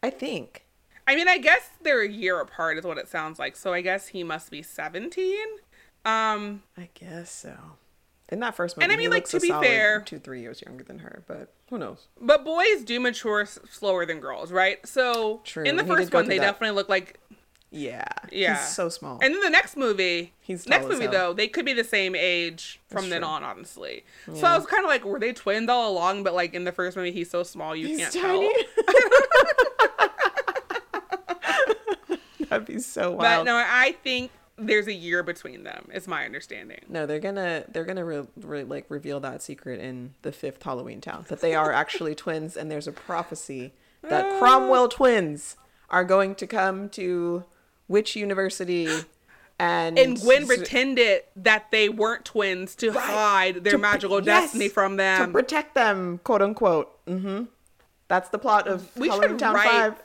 [SPEAKER 2] I think.
[SPEAKER 1] I mean, I guess they're a year apart, is what it sounds like. So I guess he must be 17. Um,
[SPEAKER 2] I guess so. In that first movie,
[SPEAKER 1] And I mean, like, to be fair-
[SPEAKER 2] two, three years younger than her, but who knows?
[SPEAKER 1] but boys do mature s- slower than girls, right? So
[SPEAKER 2] True,
[SPEAKER 1] in the
[SPEAKER 2] he
[SPEAKER 1] first one, they
[SPEAKER 2] that.
[SPEAKER 1] definitely look like
[SPEAKER 2] Yeah.
[SPEAKER 1] Yeah.
[SPEAKER 2] He's so small.
[SPEAKER 1] And then the next movie,
[SPEAKER 2] He's
[SPEAKER 1] next movie
[SPEAKER 2] hell.
[SPEAKER 1] though, they could be the same age from
[SPEAKER 2] That's
[SPEAKER 1] then
[SPEAKER 2] true.
[SPEAKER 1] on, honestly. So I was kind of like, were they twins all along? But like in the first movie, he's so small you
[SPEAKER 2] He's
[SPEAKER 1] can't
[SPEAKER 2] tiny.
[SPEAKER 1] tell. *laughs*
[SPEAKER 2] That'd be so wild.
[SPEAKER 1] But no, I think there's a year between them. Is my understanding.
[SPEAKER 2] No, they're gonna they're gonna re- re- like reveal that secret in the fifth Halloweentown that they are actually *laughs* twins, and there's a prophecy that uh. Cromwell twins are going to come to Witch University, *gasps* and
[SPEAKER 1] And Gwen pretended that they weren't twins to
[SPEAKER 2] Right.
[SPEAKER 1] hide their
[SPEAKER 2] to
[SPEAKER 1] magical
[SPEAKER 2] yes,
[SPEAKER 1] destiny from them to
[SPEAKER 2] protect them, quote unquote. Mm-hmm. That's the plot of
[SPEAKER 1] We should
[SPEAKER 2] Halloweentown
[SPEAKER 1] write-
[SPEAKER 2] Five.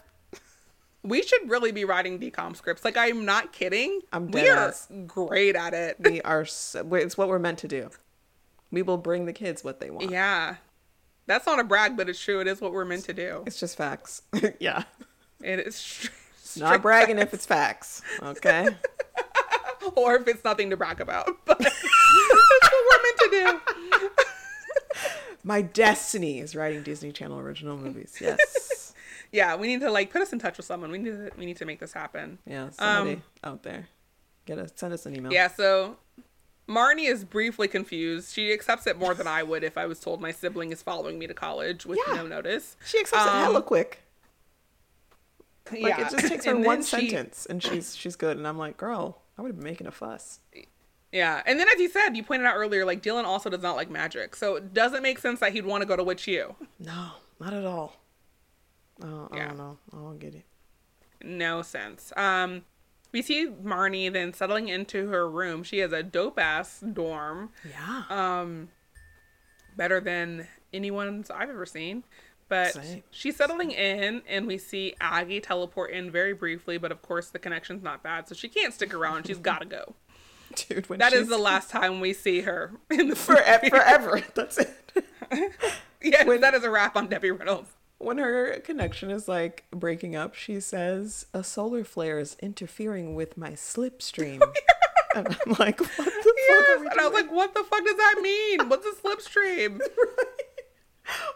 [SPEAKER 1] we should really be writing DCOM scripts. Like I'm not kidding.
[SPEAKER 2] I'm
[SPEAKER 1] we are
[SPEAKER 2] ass.
[SPEAKER 1] great at it.
[SPEAKER 2] We are. So, it's what we're meant to do. We will bring the kids what they want.
[SPEAKER 1] yeah. That's not a brag, but it's true. It is what we're meant to do.
[SPEAKER 2] It's just facts. *laughs* yeah.
[SPEAKER 1] It is
[SPEAKER 2] Not bragging
[SPEAKER 1] facts.
[SPEAKER 2] if it's facts. Okay. *laughs*
[SPEAKER 1] or if it's nothing to brag about. *laughs* But that's what we're meant to do. *laughs*
[SPEAKER 2] My destiny is writing Disney Channel original movies. Yes.
[SPEAKER 1] Yeah, we need to like put us in touch with someone. We need to we need to make this happen.
[SPEAKER 2] Yeah. Somebody
[SPEAKER 1] Um,
[SPEAKER 2] out there, get us send us an email.
[SPEAKER 1] Yeah, so Marnie is briefly confused. She accepts it more than I would if I was told my sibling is following me to college with
[SPEAKER 2] Yeah.
[SPEAKER 1] no notice.
[SPEAKER 2] She accepts it
[SPEAKER 1] Um,
[SPEAKER 2] hella quick. Like
[SPEAKER 1] yeah.
[SPEAKER 2] it just takes *laughs* her one
[SPEAKER 1] she-
[SPEAKER 2] sentence, and she's she's good. And I'm like, girl, I would have been making a fuss.
[SPEAKER 1] Yeah, and then as you said, you pointed out earlier, like Dylan also does not like magic, so it doesn't make sense that he'd want to go to Witch U.
[SPEAKER 2] No, not at all. Oh, I
[SPEAKER 1] Yeah.
[SPEAKER 2] don't know. I don't get it.
[SPEAKER 1] No sense. Um, we see Marnie then settling into her room. She has a dope ass dorm.
[SPEAKER 2] Yeah.
[SPEAKER 1] um better than anyone's I've ever seen. But
[SPEAKER 2] Same.
[SPEAKER 1] she's settling in, and we see Aggie teleport in very briefly. But of course, the connection's not bad, so she can't stick around. She's got to go. *laughs*
[SPEAKER 2] Dude, when
[SPEAKER 1] That is
[SPEAKER 2] she's-
[SPEAKER 1] the last time we see her *laughs* in the
[SPEAKER 2] forever. forever. *laughs* That's it.
[SPEAKER 1] Yeah, that is a wrap on Debbie Reynolds.
[SPEAKER 2] when her connection is like breaking up, she says, "A solar flare is interfering with my slipstream." Oh, and I'm like, "What the fuck
[SPEAKER 1] Yes,
[SPEAKER 2] we
[SPEAKER 1] and I was like, "What the fuck does that mean? What's a slipstream?"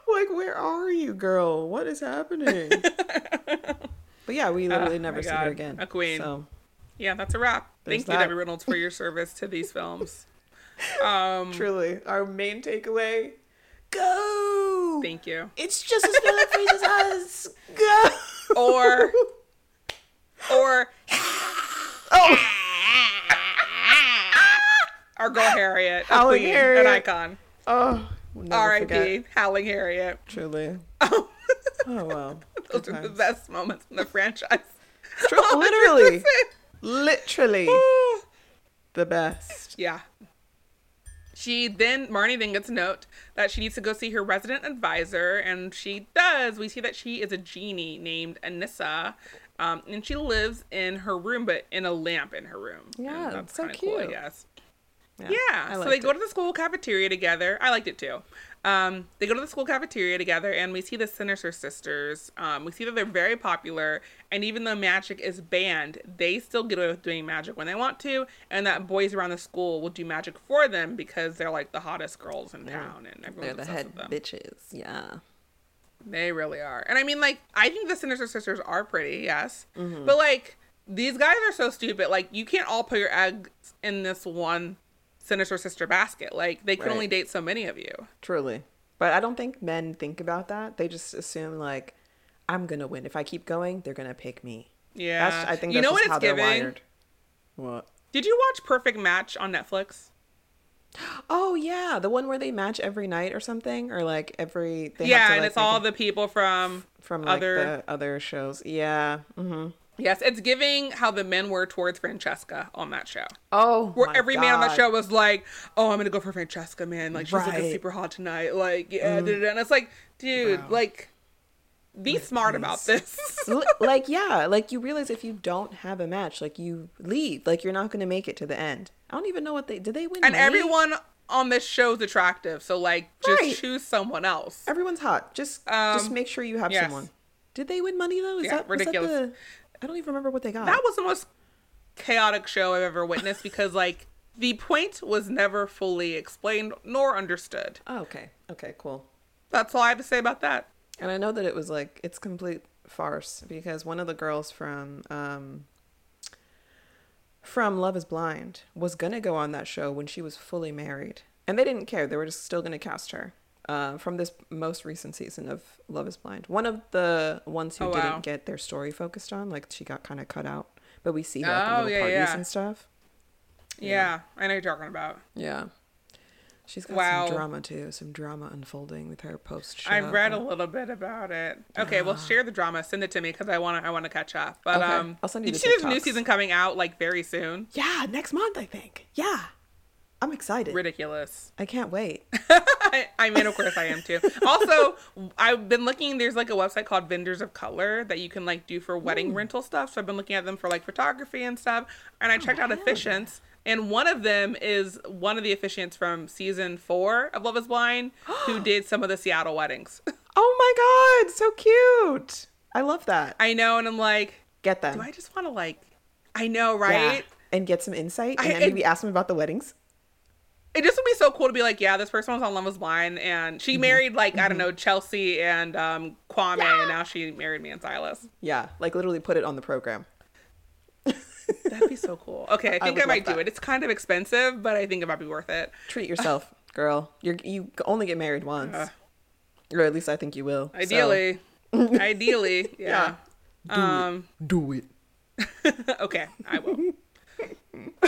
[SPEAKER 2] Like, where are you, girl? What is happening? *laughs* but yeah, we literally
[SPEAKER 1] Oh,
[SPEAKER 2] never see her again.
[SPEAKER 1] A queen.
[SPEAKER 2] So
[SPEAKER 1] Yeah, that's a wrap.
[SPEAKER 2] There's
[SPEAKER 1] Thank you,
[SPEAKER 2] that.
[SPEAKER 1] Debbie Reynolds, for your *laughs* service to these films. *laughs* Um,
[SPEAKER 2] truly, our main takeaway: go.
[SPEAKER 1] thank you.
[SPEAKER 2] It's just as good freezes us. Go.
[SPEAKER 1] Or, or
[SPEAKER 2] oh,
[SPEAKER 1] Our girl Harriet, a queen,
[SPEAKER 2] Harriet.
[SPEAKER 1] an icon.
[SPEAKER 2] oh.
[SPEAKER 1] R.I.P. Howling Harriet.
[SPEAKER 2] Truly. *laughs*
[SPEAKER 1] Oh, *laughs*
[SPEAKER 2] Oh wow.
[SPEAKER 1] those are the best moments in the franchise.
[SPEAKER 2] True, *laughs* literally, literally the best.
[SPEAKER 1] Yeah. She then Marnie then gets a note that she needs to go see her resident advisor, and she does. We see that she is a genie named Anissa, um, and she lives in her room, but in a lamp in her room.
[SPEAKER 2] Yeah,
[SPEAKER 1] that's
[SPEAKER 2] so
[SPEAKER 1] kinda cool, I
[SPEAKER 2] cute.
[SPEAKER 1] guess.
[SPEAKER 2] Yeah,
[SPEAKER 1] Yeah, so they go
[SPEAKER 2] it.
[SPEAKER 1] to the school cafeteria together. I liked it too. Um, they go to the school cafeteria together, and we see the Sinister Sisters. Um, we see that they're very popular, and even though magic is banned, they still get away with doing magic when they want to, and that boys around the school will do magic for them because they're like the hottest girls in town, and
[SPEAKER 2] They're the head bitches. Yeah.
[SPEAKER 1] They really are. And I mean, like, I think the Sinister Sisters are pretty, yes.
[SPEAKER 2] Mm-hmm.
[SPEAKER 1] But, like, these guys are so stupid. Like, you can't all put your eggs in this one Sinister Sister basket. Like, they can
[SPEAKER 2] Right.
[SPEAKER 1] only date so many of you.
[SPEAKER 2] Truly. But I don't think men think about that. They just assume like, I'm gonna win. If I keep going, they're gonna pick me.
[SPEAKER 1] Yeah.
[SPEAKER 2] That's, I think
[SPEAKER 1] you
[SPEAKER 2] that's
[SPEAKER 1] know what it's
[SPEAKER 2] how they're
[SPEAKER 1] giving?
[SPEAKER 2] wired. What?
[SPEAKER 1] Did you watch Perfect Match on Netflix?
[SPEAKER 2] Oh yeah, the one where they match every night or something, or like every. They have
[SPEAKER 1] yeah,
[SPEAKER 2] to,
[SPEAKER 1] and it's all
[SPEAKER 2] a-
[SPEAKER 1] the people from
[SPEAKER 2] from like
[SPEAKER 1] other.
[SPEAKER 2] the other shows. Yeah. Mm-hmm.
[SPEAKER 1] Yes, it's giving how the men were towards Francesca on that show.
[SPEAKER 2] Oh.
[SPEAKER 1] Where every man on that show was like, "Oh, I'm gonna go for Francesca, man. Like she's looking
[SPEAKER 2] Right. Mm.
[SPEAKER 1] super hot tonight. Like, yeah." da-da-da." And it's like, dude,
[SPEAKER 2] Wow.
[SPEAKER 1] like, be smart about this.
[SPEAKER 2] Like yeah, like you realize if you don't have a match, like you leave, like you're not gonna make it to the end. I don't even know what they did. They win
[SPEAKER 1] And
[SPEAKER 2] money?
[SPEAKER 1] everyone on this show's attractive, so like just
[SPEAKER 2] Right.
[SPEAKER 1] choose someone else.
[SPEAKER 2] Everyone's hot. Just just
[SPEAKER 1] Um,
[SPEAKER 2] make sure you have
[SPEAKER 1] yes.
[SPEAKER 2] someone. Did they win money though? Is
[SPEAKER 1] Yeah,
[SPEAKER 2] that was that
[SPEAKER 1] ridiculous.
[SPEAKER 2] the- I don't even remember what they got.
[SPEAKER 1] That was the most chaotic show I've ever witnessed because like the point was never fully explained nor understood.
[SPEAKER 2] oh, okay. Okay, cool.
[SPEAKER 1] That's all I have to say about that.
[SPEAKER 2] And I know that it was like it's complete farce because one of the girls from um from Love is Blind was gonna go on that show when she was fully married. And they didn't care. They were just still gonna cast her. Uh, from this most recent season of Love is Blind. One of the ones who
[SPEAKER 1] Oh,
[SPEAKER 2] didn't
[SPEAKER 1] wow.
[SPEAKER 2] get their story focused on, like she got kind of cut out. But we see her
[SPEAKER 1] Oh,
[SPEAKER 2] at the little
[SPEAKER 1] yeah,
[SPEAKER 2] parties
[SPEAKER 1] yeah.
[SPEAKER 2] and stuff.
[SPEAKER 1] Yeah, I know you're talking about.
[SPEAKER 2] Yeah. She's got
[SPEAKER 1] Wow.
[SPEAKER 2] some drama too, some drama unfolding with her post show.
[SPEAKER 1] I've read a little bit about it. Okay, well, share the drama. Send it to me because I want to. I want to catch up. But
[SPEAKER 2] Okay,
[SPEAKER 1] um,
[SPEAKER 2] I'll send you
[SPEAKER 1] did you see there's a new season coming out like very soon?
[SPEAKER 2] Yeah, next month I think. Yeah. I'm excited.
[SPEAKER 1] Ridiculous.
[SPEAKER 2] I can't wait. *laughs*
[SPEAKER 1] I, I mean, of course I am too. Also, I've been looking. There's like a website called Vendors of Color that you can like do for wedding rental stuff. So I've been looking at them for like photography and stuff. And I oh, checked out
[SPEAKER 2] hell
[SPEAKER 1] officiants, and one of them is one of the officiants from season four of Love Is Blind, who *gasps* did some of the Seattle weddings. *laughs*
[SPEAKER 2] Oh my god, so cute. I love that.
[SPEAKER 1] I know, and I'm like,
[SPEAKER 2] Get them.
[SPEAKER 1] do I just want to like? I know,
[SPEAKER 2] Yeah.
[SPEAKER 1] right?
[SPEAKER 2] And get some insight and
[SPEAKER 1] I-
[SPEAKER 2] then maybe ask them about the weddings.
[SPEAKER 1] It just would be so cool to be like, yeah, this person was on Love Is Blind, and she married like I don't know Chelsea and um, Kwame, and now she married me and Silas.
[SPEAKER 2] Yeah, like literally put it on the program.
[SPEAKER 1] That'd be so cool. Okay, I *laughs*
[SPEAKER 2] I
[SPEAKER 1] think
[SPEAKER 2] would
[SPEAKER 1] I, might do
[SPEAKER 2] that.
[SPEAKER 1] it. It's kind of expensive, but I think it might be worth it.
[SPEAKER 2] Treat yourself, *laughs* girl. You're you only get married once.
[SPEAKER 1] Uh.
[SPEAKER 2] or at least I think you will. So,
[SPEAKER 1] Ideally, *laughs* ideally, yeah.
[SPEAKER 2] do
[SPEAKER 1] Um,
[SPEAKER 2] it. Do it.
[SPEAKER 1] okay, I will. *laughs*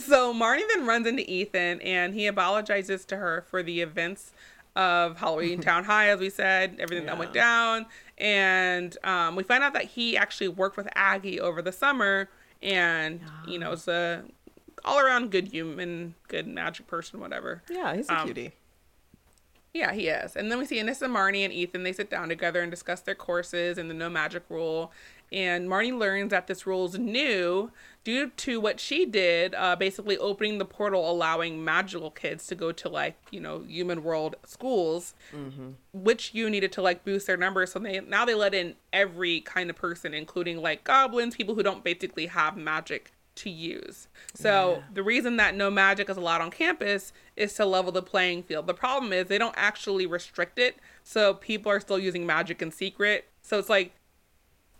[SPEAKER 1] so Marnie then runs into Ethan and he apologizes to her for the events of Halloween *laughs* Town High, as we said, everything that went down. And um, we find out that he actually worked with Aggie over the summer and, you know, is a all around good human, good magic person, whatever.
[SPEAKER 2] Yeah, he's a
[SPEAKER 1] Um,
[SPEAKER 2] cutie.
[SPEAKER 1] Yeah, he is. And then we see Anissa, Marnie, and Ethan. They sit down together and discuss their courses and the no magic rule. And Marnie learns that this rule is new due to what she did, uh, basically opening the portal, allowing magical kids to go to like you know human world schools, which you needed to like boost their numbers. So they now they let in every kind of person, including like goblins, people who don't basically have magic to use. So the reason that no magic is allowed on campus is to level the playing field. The problem is they don't actually restrict it, so people are still using magic in secret. So it's like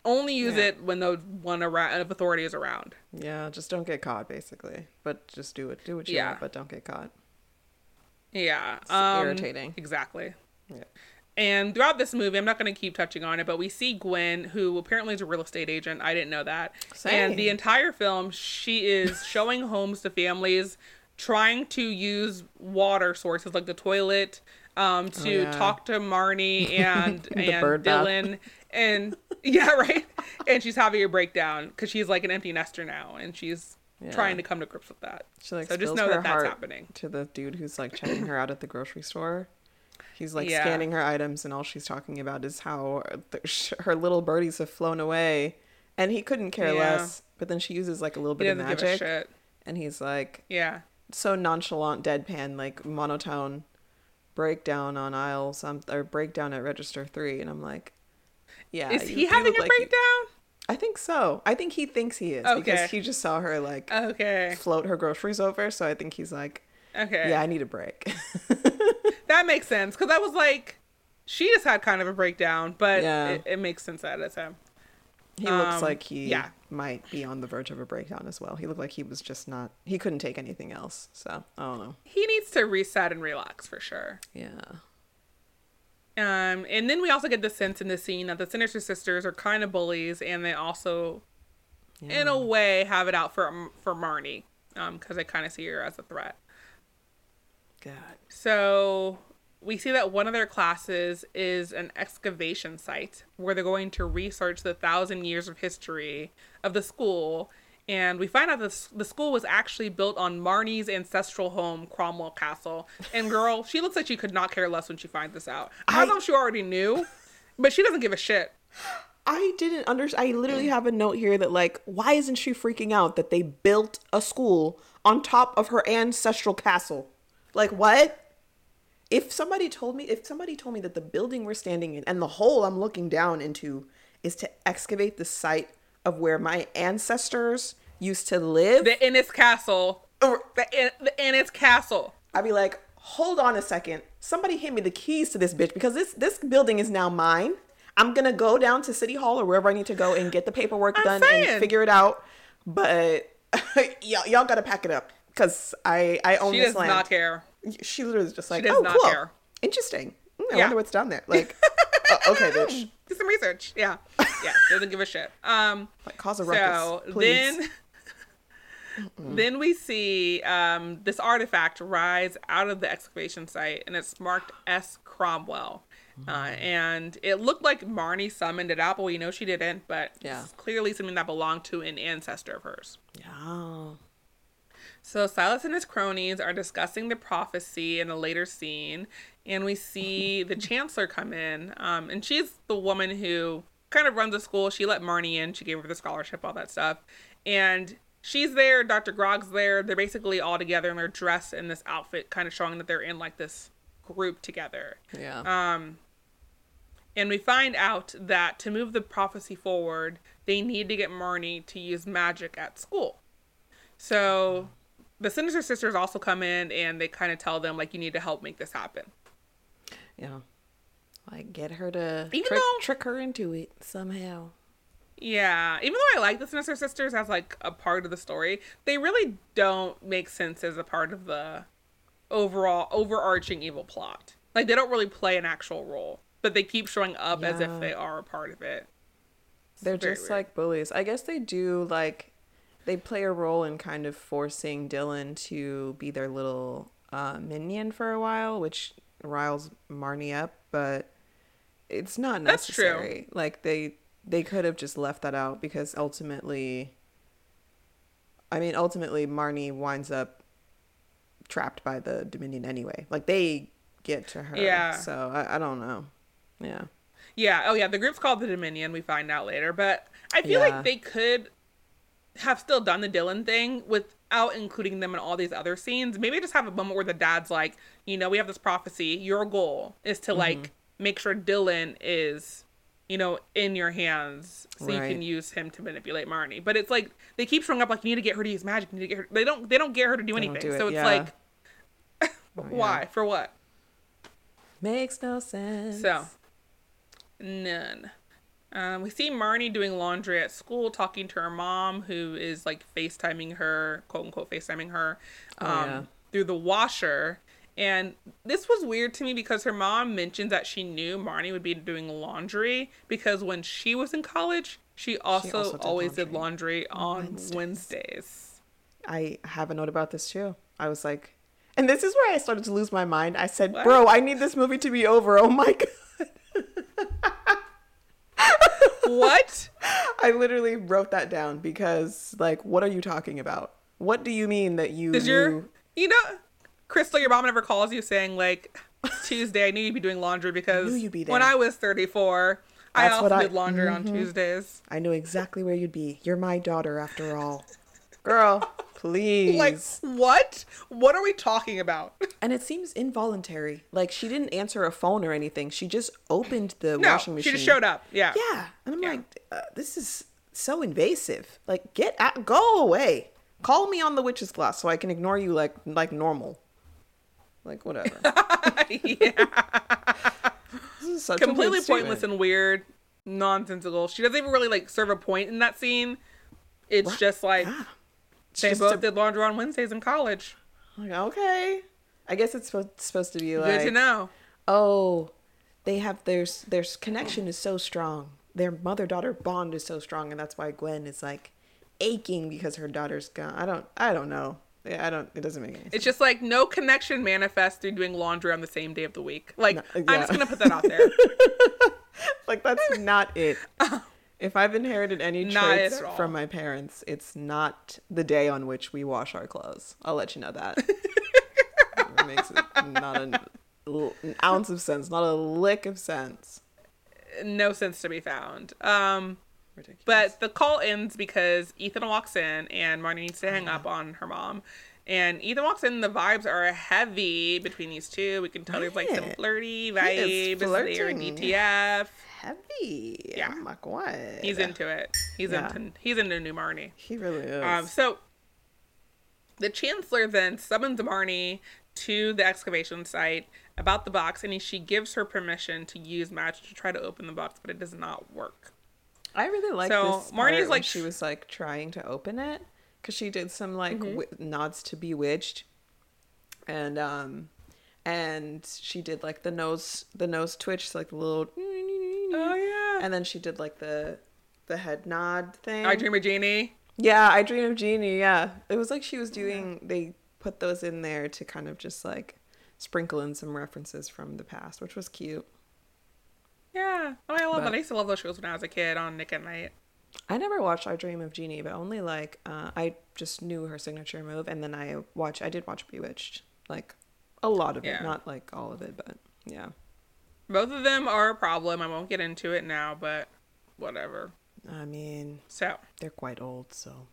[SPEAKER 1] only use
[SPEAKER 2] Yeah.
[SPEAKER 1] it when the one around of authority is around.
[SPEAKER 2] Yeah, just don't get caught, basically. But just do it. Do what you
[SPEAKER 1] Yeah.
[SPEAKER 2] want, but don't get caught.
[SPEAKER 1] Yeah,
[SPEAKER 2] It's
[SPEAKER 1] um,
[SPEAKER 2] irritating.
[SPEAKER 1] Exactly.
[SPEAKER 2] Yeah.
[SPEAKER 1] And throughout this movie, I'm not going to keep touching on it, but we see Gwen, who apparently is a real estate agent. I didn't know that.
[SPEAKER 2] Same.
[SPEAKER 1] And the entire film, she is *laughs* showing homes to families, trying to use water sources like the toilet, um, to
[SPEAKER 2] Oh, yeah.
[SPEAKER 1] talk to Marnie *laughs* and and. Dylan, and *laughs* yeah, right. And she's having a breakdown because she's like an empty nester now, and she's
[SPEAKER 2] Yeah.
[SPEAKER 1] trying to come to grips with that.
[SPEAKER 2] She like
[SPEAKER 1] so just know that that's happening.
[SPEAKER 2] to the dude who's like checking her out at the grocery store. He's like
[SPEAKER 1] Yeah.
[SPEAKER 2] scanning her items, and all she's talking about is how sh- her little birdies have flown away, and he couldn't care
[SPEAKER 1] Yeah.
[SPEAKER 2] less. But then she uses like a little bit of
[SPEAKER 1] doesn't give a
[SPEAKER 2] magic,
[SPEAKER 1] shit.
[SPEAKER 2] and he's like
[SPEAKER 1] Yeah.
[SPEAKER 2] so nonchalant, deadpan, like monotone breakdown on aisle some or breakdown at register three, and I'm like, yeah,
[SPEAKER 1] Is he
[SPEAKER 2] you
[SPEAKER 1] having
[SPEAKER 2] look
[SPEAKER 1] a
[SPEAKER 2] like you-
[SPEAKER 1] breakdown?
[SPEAKER 2] I think so. I think he thinks he is
[SPEAKER 1] Okay.
[SPEAKER 2] because he just saw her like
[SPEAKER 1] Okay.
[SPEAKER 2] float her groceries over. So I think he's like,
[SPEAKER 1] Okay.
[SPEAKER 2] yeah, I need a break. *laughs*
[SPEAKER 1] That makes sense because I was like, she just had kind of a breakdown, but
[SPEAKER 2] Yeah.
[SPEAKER 1] it, it makes sense that it's him.
[SPEAKER 2] he looks
[SPEAKER 1] Um,
[SPEAKER 2] like he
[SPEAKER 1] yeah.
[SPEAKER 2] might be on the verge of a breakdown as well. He looked like he was just not. He couldn't take anything else. So I don't know.
[SPEAKER 1] He needs to reset and relax for sure.
[SPEAKER 2] Yeah.
[SPEAKER 1] Um, and then we also get the sense in the scene that the Sinister Sisters are kind of bullies, and they also,
[SPEAKER 2] yeah.
[SPEAKER 1] in a way, have it out for for Marnie, um, because they kind of see her as a threat.
[SPEAKER 2] God.
[SPEAKER 1] So we see that one of their classes is an excavation site where they're going to research the thousand years of history of the school. And we find out this the school was actually built on Marnie's ancestral home, Cromwell Castle. And girl, she looks like she could not care less when she finds this out. I don't know if she already knew, but she doesn't give a shit.
[SPEAKER 2] I didn't understand. I literally have a note here that like, why isn't she freaking out that they built a school on top of her ancestral castle? Like what? If somebody told me, if somebody told me that the building we're standing in and the hole I'm looking down into is to excavate the site of where my ancestors used to live,
[SPEAKER 1] The Innis Castle.
[SPEAKER 2] or-
[SPEAKER 1] The, the Innis Castle.
[SPEAKER 2] I'd be like, hold on a second. Somebody hand me the keys to this bitch because this this building is now mine. I'm gonna go down to City Hall or wherever I need to go and get the paperwork
[SPEAKER 1] I'm
[SPEAKER 2] done
[SPEAKER 1] saying.
[SPEAKER 2] and figure it out. But *laughs* y'all, y'all gotta pack it up because I I own
[SPEAKER 1] She
[SPEAKER 2] this
[SPEAKER 1] does
[SPEAKER 2] land.
[SPEAKER 1] not care.
[SPEAKER 2] She literally is just like,
[SPEAKER 1] does
[SPEAKER 2] oh,
[SPEAKER 1] not
[SPEAKER 2] cool,
[SPEAKER 1] care.
[SPEAKER 2] interesting. Mm, I
[SPEAKER 1] Yeah.
[SPEAKER 2] wonder what's down there. Like, *laughs* uh, okay, bitch,
[SPEAKER 1] Do some research. Yeah. Yeah. Doesn't give a shit. Um,
[SPEAKER 2] like, cause a ruckus,
[SPEAKER 1] so
[SPEAKER 2] please.
[SPEAKER 1] then *laughs* then we see um, this artifact rise out of the excavation site and it's marked s cromwell uh, and it looked like marnie summoned it out but we know she didn't but
[SPEAKER 2] Yeah.
[SPEAKER 1] it's clearly something that belonged to an ancestor of hers
[SPEAKER 2] yeah.
[SPEAKER 1] so Silas and his cronies are discussing the prophecy in a later scene, and we see the *laughs* chancellor come in. Um, and she's the woman who kind of runs the school. She let Marnie in. She gave her the scholarship, all that stuff. And she's there. Dr. Grog's there. They're basically all together, and they're dressed in this outfit, kind of showing that they're in like this group together.
[SPEAKER 2] Yeah.
[SPEAKER 1] Um, and we find out that to move the prophecy forward, they need to get Marnie to use magic at school. So the Sinister Sisters also come in and they kind of tell them, like, you need to help make this happen.
[SPEAKER 2] yeah. Like, get her to
[SPEAKER 1] Even
[SPEAKER 2] trick,
[SPEAKER 1] though-
[SPEAKER 2] trick her into it somehow.
[SPEAKER 1] Yeah, even though I like the Sinister Sisters as like a part of the story, they really don't make sense as a part of the overall overarching evil plot. Like they don't really play an actual role, but they keep showing up as if they are a part of it. It's
[SPEAKER 2] They're just
[SPEAKER 1] weird.
[SPEAKER 2] like bullies. I guess they do like they play a role in kind of forcing Dylan to be their little uh, minion for a while, which riles Marnie up, but it's not necessary.
[SPEAKER 1] That's true.
[SPEAKER 2] Like they they could have just left that out because ultimately I mean ultimately Marnie winds up trapped by the Dominion anyway. Like they get to her.
[SPEAKER 1] Yeah.
[SPEAKER 2] So I, I don't know. Yeah.
[SPEAKER 1] Yeah. Oh, yeah. The group's called the Dominion. We find out later, but I feel
[SPEAKER 2] Yeah.
[SPEAKER 1] like they could have still done the Dylan thing without including them in all these other scenes. Maybe just have a moment where the dad's like, you know, we have this prophecy. Your goal is to like mm-hmm. Make sure Dylan is, you know, in your hands, so you can use him to manipulate Marnie. But it's like they keep showing up like you need to get her to use magic. You need to get her. They don't. They don't get her to do
[SPEAKER 2] They
[SPEAKER 1] anything.
[SPEAKER 2] do it,
[SPEAKER 1] so it's
[SPEAKER 2] yeah.
[SPEAKER 1] like,
[SPEAKER 2] Oh, *laughs* yeah.
[SPEAKER 1] why for what?
[SPEAKER 2] Makes no sense.
[SPEAKER 1] So, none. Um, we see Marnie doing laundry at school, talking to her mom, who is like FaceTiming her, quote unquote, FaceTiming her um,
[SPEAKER 2] Oh, yeah.
[SPEAKER 1] through the washer. And this was weird to me because her mom mentioned that she knew Marnie would be doing laundry because when she was in college, she also,
[SPEAKER 2] also did
[SPEAKER 1] always did laundry on
[SPEAKER 2] Wednesdays.
[SPEAKER 1] Wednesdays.
[SPEAKER 2] I have a note about this too. I was like, and this is where I started to lose my mind. I said,
[SPEAKER 1] What?
[SPEAKER 2] "Bro, I need this movie to be over." Oh my god!
[SPEAKER 1] what? *laughs*
[SPEAKER 2] I literally wrote that down because, like, what are you talking about? What do you mean that you knew?
[SPEAKER 1] your, you know, Crystal, your mom never calls you saying like, Tuesday, I knew you'd be doing laundry because
[SPEAKER 2] you'd be
[SPEAKER 1] when. I was 34, I also
[SPEAKER 2] I-
[SPEAKER 1] did laundry on
[SPEAKER 2] Mhm.
[SPEAKER 1] Tuesdays.
[SPEAKER 2] I knew exactly where you'd be. You're my daughter, after all. Girl, *laughs* please.
[SPEAKER 1] Like, what? What are we talking about? *laughs*
[SPEAKER 2] and it seems involuntary. Like she didn't answer a phone or anything. She just opened the
[SPEAKER 1] no,
[SPEAKER 2] washing machine.
[SPEAKER 1] she just showed up. Yeah.
[SPEAKER 2] Yeah, and I'm
[SPEAKER 1] Yeah.
[SPEAKER 2] like, uh, this is so invasive. Like, get out, go away. Call me on the witch's glass so I can ignore you like like normal. Like whatever. *laughs*
[SPEAKER 1] yeah.
[SPEAKER 2] This is such a
[SPEAKER 1] Completely pointless and weird, nonsensical. She doesn't even really like serve a point in that scene. It's
[SPEAKER 2] Right.
[SPEAKER 1] just like
[SPEAKER 2] Yeah.
[SPEAKER 1] They
[SPEAKER 2] just
[SPEAKER 1] both
[SPEAKER 2] a-
[SPEAKER 1] did laundry on Wednesdays in college.
[SPEAKER 2] like, okay. I guess it's supposed, supposed to be like,
[SPEAKER 1] Good to know.
[SPEAKER 2] oh, they have their their connection is so strong. Their mother daughter bond is so strong, and that's why Gwen is like aching because her daughter's gone. I don't I don't know. Yeah, I don't. It doesn't make any sense.
[SPEAKER 1] It's just like no connection manifests through doing laundry on the same day of the week. Like
[SPEAKER 2] No,
[SPEAKER 1] I'm just gonna put that out there. *laughs*
[SPEAKER 2] like that's not it. *laughs* If I've inherited any traits from my parents, it's not the day on which we wash our clothes. I'll let you know that. *laughs* it makes it not an, an ounce of sense, not a lick of sense.
[SPEAKER 1] no sense to be found. Um,
[SPEAKER 2] Ridiculous.
[SPEAKER 1] but the call ends because Ethan walks in and Marnie needs to hang up on her mom. And Ethan walks in. The vibes are heavy between these two. We can tell there's like some flirty
[SPEAKER 2] is
[SPEAKER 1] vibes. They're. DTF.
[SPEAKER 2] heavy.
[SPEAKER 1] Yeah.
[SPEAKER 2] I'm like, what?
[SPEAKER 1] He's into it. He's
[SPEAKER 2] Yeah.
[SPEAKER 1] into he's into new Marnie.
[SPEAKER 2] He really is.
[SPEAKER 1] Um, so the chancellor then summons Marnie to the excavation site about the box, and she gives her permission to use magic to try to open the box, but it does not work.
[SPEAKER 2] I really like
[SPEAKER 1] So,
[SPEAKER 2] this.
[SPEAKER 1] Marnie's
[SPEAKER 2] part when
[SPEAKER 1] like-
[SPEAKER 2] she was like trying to open it because she did some like
[SPEAKER 1] Mm-hmm.
[SPEAKER 2] wi- nods to Bewitched, and um, and she did like the nose the nose twitch, like the little. *laughs*
[SPEAKER 1] Oh yeah.
[SPEAKER 2] And then she did like the the head nod thing.
[SPEAKER 1] I dream of Jeannie.
[SPEAKER 2] Yeah, I dream of Jeannie. Yeah, it was like she was doing. They put those in there to kind of just like sprinkle in some references from the past, which was cute.
[SPEAKER 1] Yeah. Oh, I love
[SPEAKER 2] But-
[SPEAKER 1] that. I used to love those shows when I was a kid on Nick at Night.
[SPEAKER 2] I never watched I Dream of Jeannie, but only like uh, I just knew her signature move, and then I watch. I did watch Bewitched, like a lot of
[SPEAKER 1] Yeah.
[SPEAKER 2] it, not like all of it, but yeah.
[SPEAKER 1] Both of them are a problem. I won't get into it now, but whatever.
[SPEAKER 2] I mean,
[SPEAKER 1] So,
[SPEAKER 2] they're quite old, so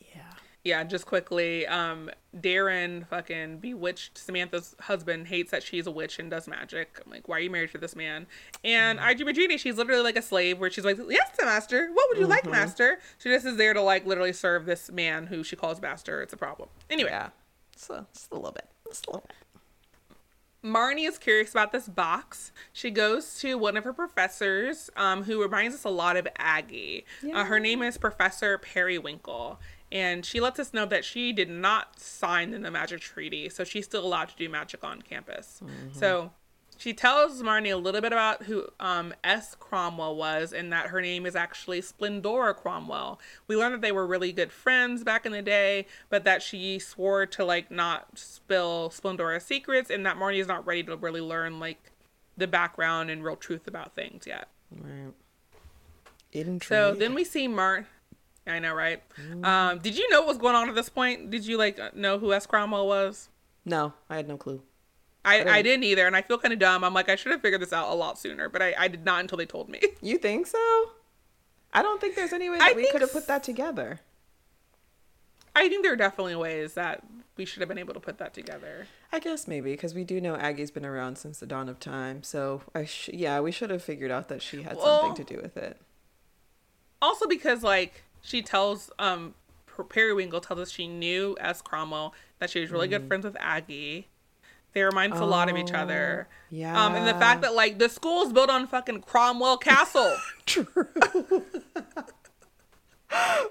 [SPEAKER 2] yeah.
[SPEAKER 1] Yeah, just quickly, um, Darrin fucking bewitched Samantha's husband, hates that she's a witch and does magic. I'm like, why are you married to this man? And I dream of Jeannie, she's literally like a slave where she's like, Yes, master. What would you like, master? She just is there to like literally serve this man who she calls master. It's a problem. Anyway,
[SPEAKER 2] Yeah, so just a little bit, just a little bit.
[SPEAKER 1] Marnie is curious about this box. She goes to one of her professors, um, who reminds us a lot of Aggie. Uh, her name is Professor Periwinkle. And she lets us know that she did not sign the magic treaty, so she's still allowed to do magic on campus. So she tells Marnie a little bit about who um, S. Cromwell was and that her name is actually Splendora Cromwell. We learned that they were really good friends back in the day, but that she swore to like not spill Splendora's secrets and that Marnie is not ready to really learn like the background and real truth about things yet.
[SPEAKER 2] Right. Intrigue.
[SPEAKER 1] So then we see Mar. I know, right? Um, did you know what was going on at this point? Did you like know who S. Cromwell was?
[SPEAKER 2] no, I had no clue.
[SPEAKER 1] I,
[SPEAKER 2] didn't.
[SPEAKER 1] I didn't either, and I feel kind of dumb. I'm like, I should have figured this out a lot sooner, but I, I did not until they told me. *laughs*
[SPEAKER 2] You think so? I don't think there's any way
[SPEAKER 1] I
[SPEAKER 2] that we could have put that together.
[SPEAKER 1] I think there are definitely ways that we should have been able to put that together.
[SPEAKER 2] I guess maybe because we do know Aggie's been around since the dawn of time. So I sh- yeah, we should have figured out that she had
[SPEAKER 1] Well-
[SPEAKER 2] something to do with it.
[SPEAKER 1] Also, because like she tells um Periwinkle tells us she knew S. Cromwell that she was really good friends with Aggie. They remind us a lot of each other.
[SPEAKER 2] yeah.
[SPEAKER 1] Um, and the fact that like the school's built on fucking Cromwell Castle. *laughs*
[SPEAKER 2] True.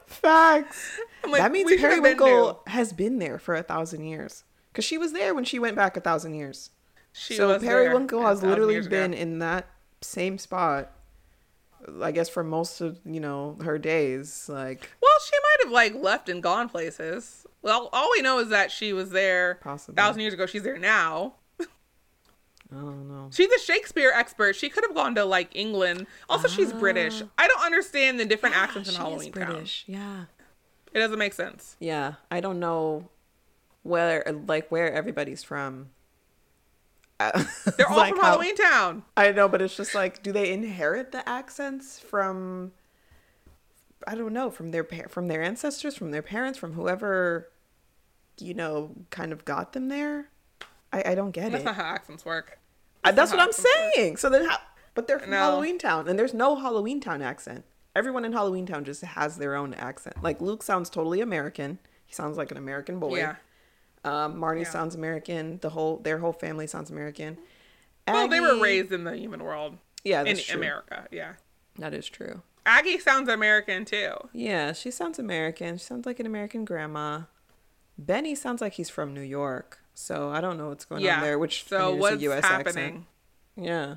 [SPEAKER 2] Facts.
[SPEAKER 1] Like,
[SPEAKER 2] that means
[SPEAKER 1] have been
[SPEAKER 2] Periwinkle has been there for a thousand years. Because she was there when she went back a thousand years.
[SPEAKER 1] She
[SPEAKER 2] so
[SPEAKER 1] was there
[SPEAKER 2] Periwinkle has literally
[SPEAKER 1] years ago.
[SPEAKER 2] been in that same spot. I guess for most of you know her days, like
[SPEAKER 1] Well, she might have like left and gone places. Well, all we know is that she was there
[SPEAKER 2] Possibly.
[SPEAKER 1] a thousand years ago. She's there now.
[SPEAKER 2] I don't know.
[SPEAKER 1] She's a Shakespeare expert. She could have gone to like England. Also, she's British. I don't understand the different accents in
[SPEAKER 2] Ah.
[SPEAKER 1] Halloweentown.
[SPEAKER 2] British. Yeah.
[SPEAKER 1] It doesn't make sense.
[SPEAKER 2] Yeah, I don't know where like where everybody's from. Uh, *laughs*
[SPEAKER 1] They're all
[SPEAKER 2] like
[SPEAKER 1] from
[SPEAKER 2] how-
[SPEAKER 1] Halloweentown.
[SPEAKER 2] I know, but it's just like, do they inherit the accents from? I don't know from their par- from their ancestors, from their parents, from whoever, you know, kind of got them there. I, I don't get
[SPEAKER 1] That's
[SPEAKER 2] it.
[SPEAKER 1] That's not how accents work.
[SPEAKER 2] Uh, That's what I'm
[SPEAKER 1] accents work.
[SPEAKER 2] saying. So then, how? But they're from
[SPEAKER 1] No.
[SPEAKER 2] Halloweentown, and there's no Halloweentown accent. Everyone in Halloweentown just has their own accent. Like Luke sounds totally American. He sounds like an American boy.
[SPEAKER 1] Yeah.
[SPEAKER 2] Um, Marnie
[SPEAKER 1] Yeah.
[SPEAKER 2] sounds American. The whole their whole family sounds American.
[SPEAKER 1] Well, they were raised in the human world.
[SPEAKER 2] Yeah,
[SPEAKER 1] in
[SPEAKER 2] true.
[SPEAKER 1] America. Yeah.
[SPEAKER 2] That is true.
[SPEAKER 1] Aggie sounds American too.
[SPEAKER 2] Yeah, she sounds American. She sounds like an American grandma. Benny sounds like he's from New York. So I don't know what's going
[SPEAKER 1] yeah.
[SPEAKER 2] on there. Which
[SPEAKER 1] so
[SPEAKER 2] is
[SPEAKER 1] what's
[SPEAKER 2] a U.S.
[SPEAKER 1] happening?
[SPEAKER 2] accent. Yeah.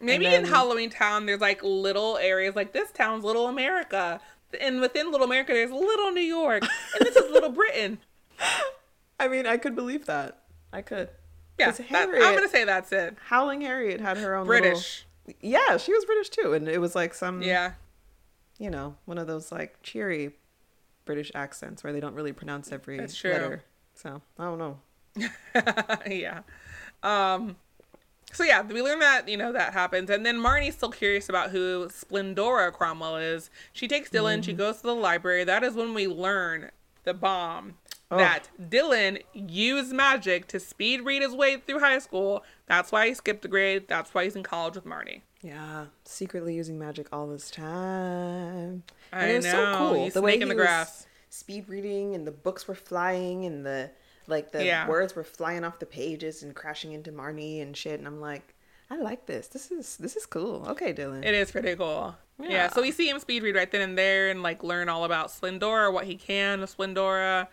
[SPEAKER 1] Maybe
[SPEAKER 2] And
[SPEAKER 1] in Halloweentown, there's like little areas like this town's Little America, and within Little America, there's Little New York, and this is Little *laughs* Britain.
[SPEAKER 2] I mean, I could believe that. I could.
[SPEAKER 1] Yeah,
[SPEAKER 2] 'Cause
[SPEAKER 1] that- I'm gonna say that's it.
[SPEAKER 2] Howling Harriet had her own little-
[SPEAKER 1] British.
[SPEAKER 2] Yeah, she was British too, and it was like some,
[SPEAKER 1] Yeah.
[SPEAKER 2] you know, one of those like cheery British accents where they don't really pronounce every
[SPEAKER 1] That's true.
[SPEAKER 2] letter. So I don't know. *laughs*
[SPEAKER 1] yeah. Um So yeah, we learn that you know that happens, and then Marnie's still curious about who Splendora Cromwell is. She takes Dylan. She goes to the library. That is when we learn the bomb
[SPEAKER 2] Oh.
[SPEAKER 1] that Dylan used magic to speed read his way through high school. That's why he skipped a grade. That's why he's in college with Marnie.
[SPEAKER 2] Yeah, secretly using magic all this time.
[SPEAKER 1] I
[SPEAKER 2] and it was
[SPEAKER 1] know.
[SPEAKER 2] so cool.
[SPEAKER 1] He's
[SPEAKER 2] the way he
[SPEAKER 1] the
[SPEAKER 2] was
[SPEAKER 1] grass.
[SPEAKER 2] speed reading and the books were flying and the like the
[SPEAKER 1] Yeah.
[SPEAKER 2] words were flying off the pages and crashing into Marnie and shit. And I'm like, I like this. This is this is cool. Okay, Dylan.
[SPEAKER 1] It is pretty cool. Yeah.
[SPEAKER 2] Yeah.
[SPEAKER 1] So we see him speed read right then and there and like learn all about Splendora, what he can of Splendora.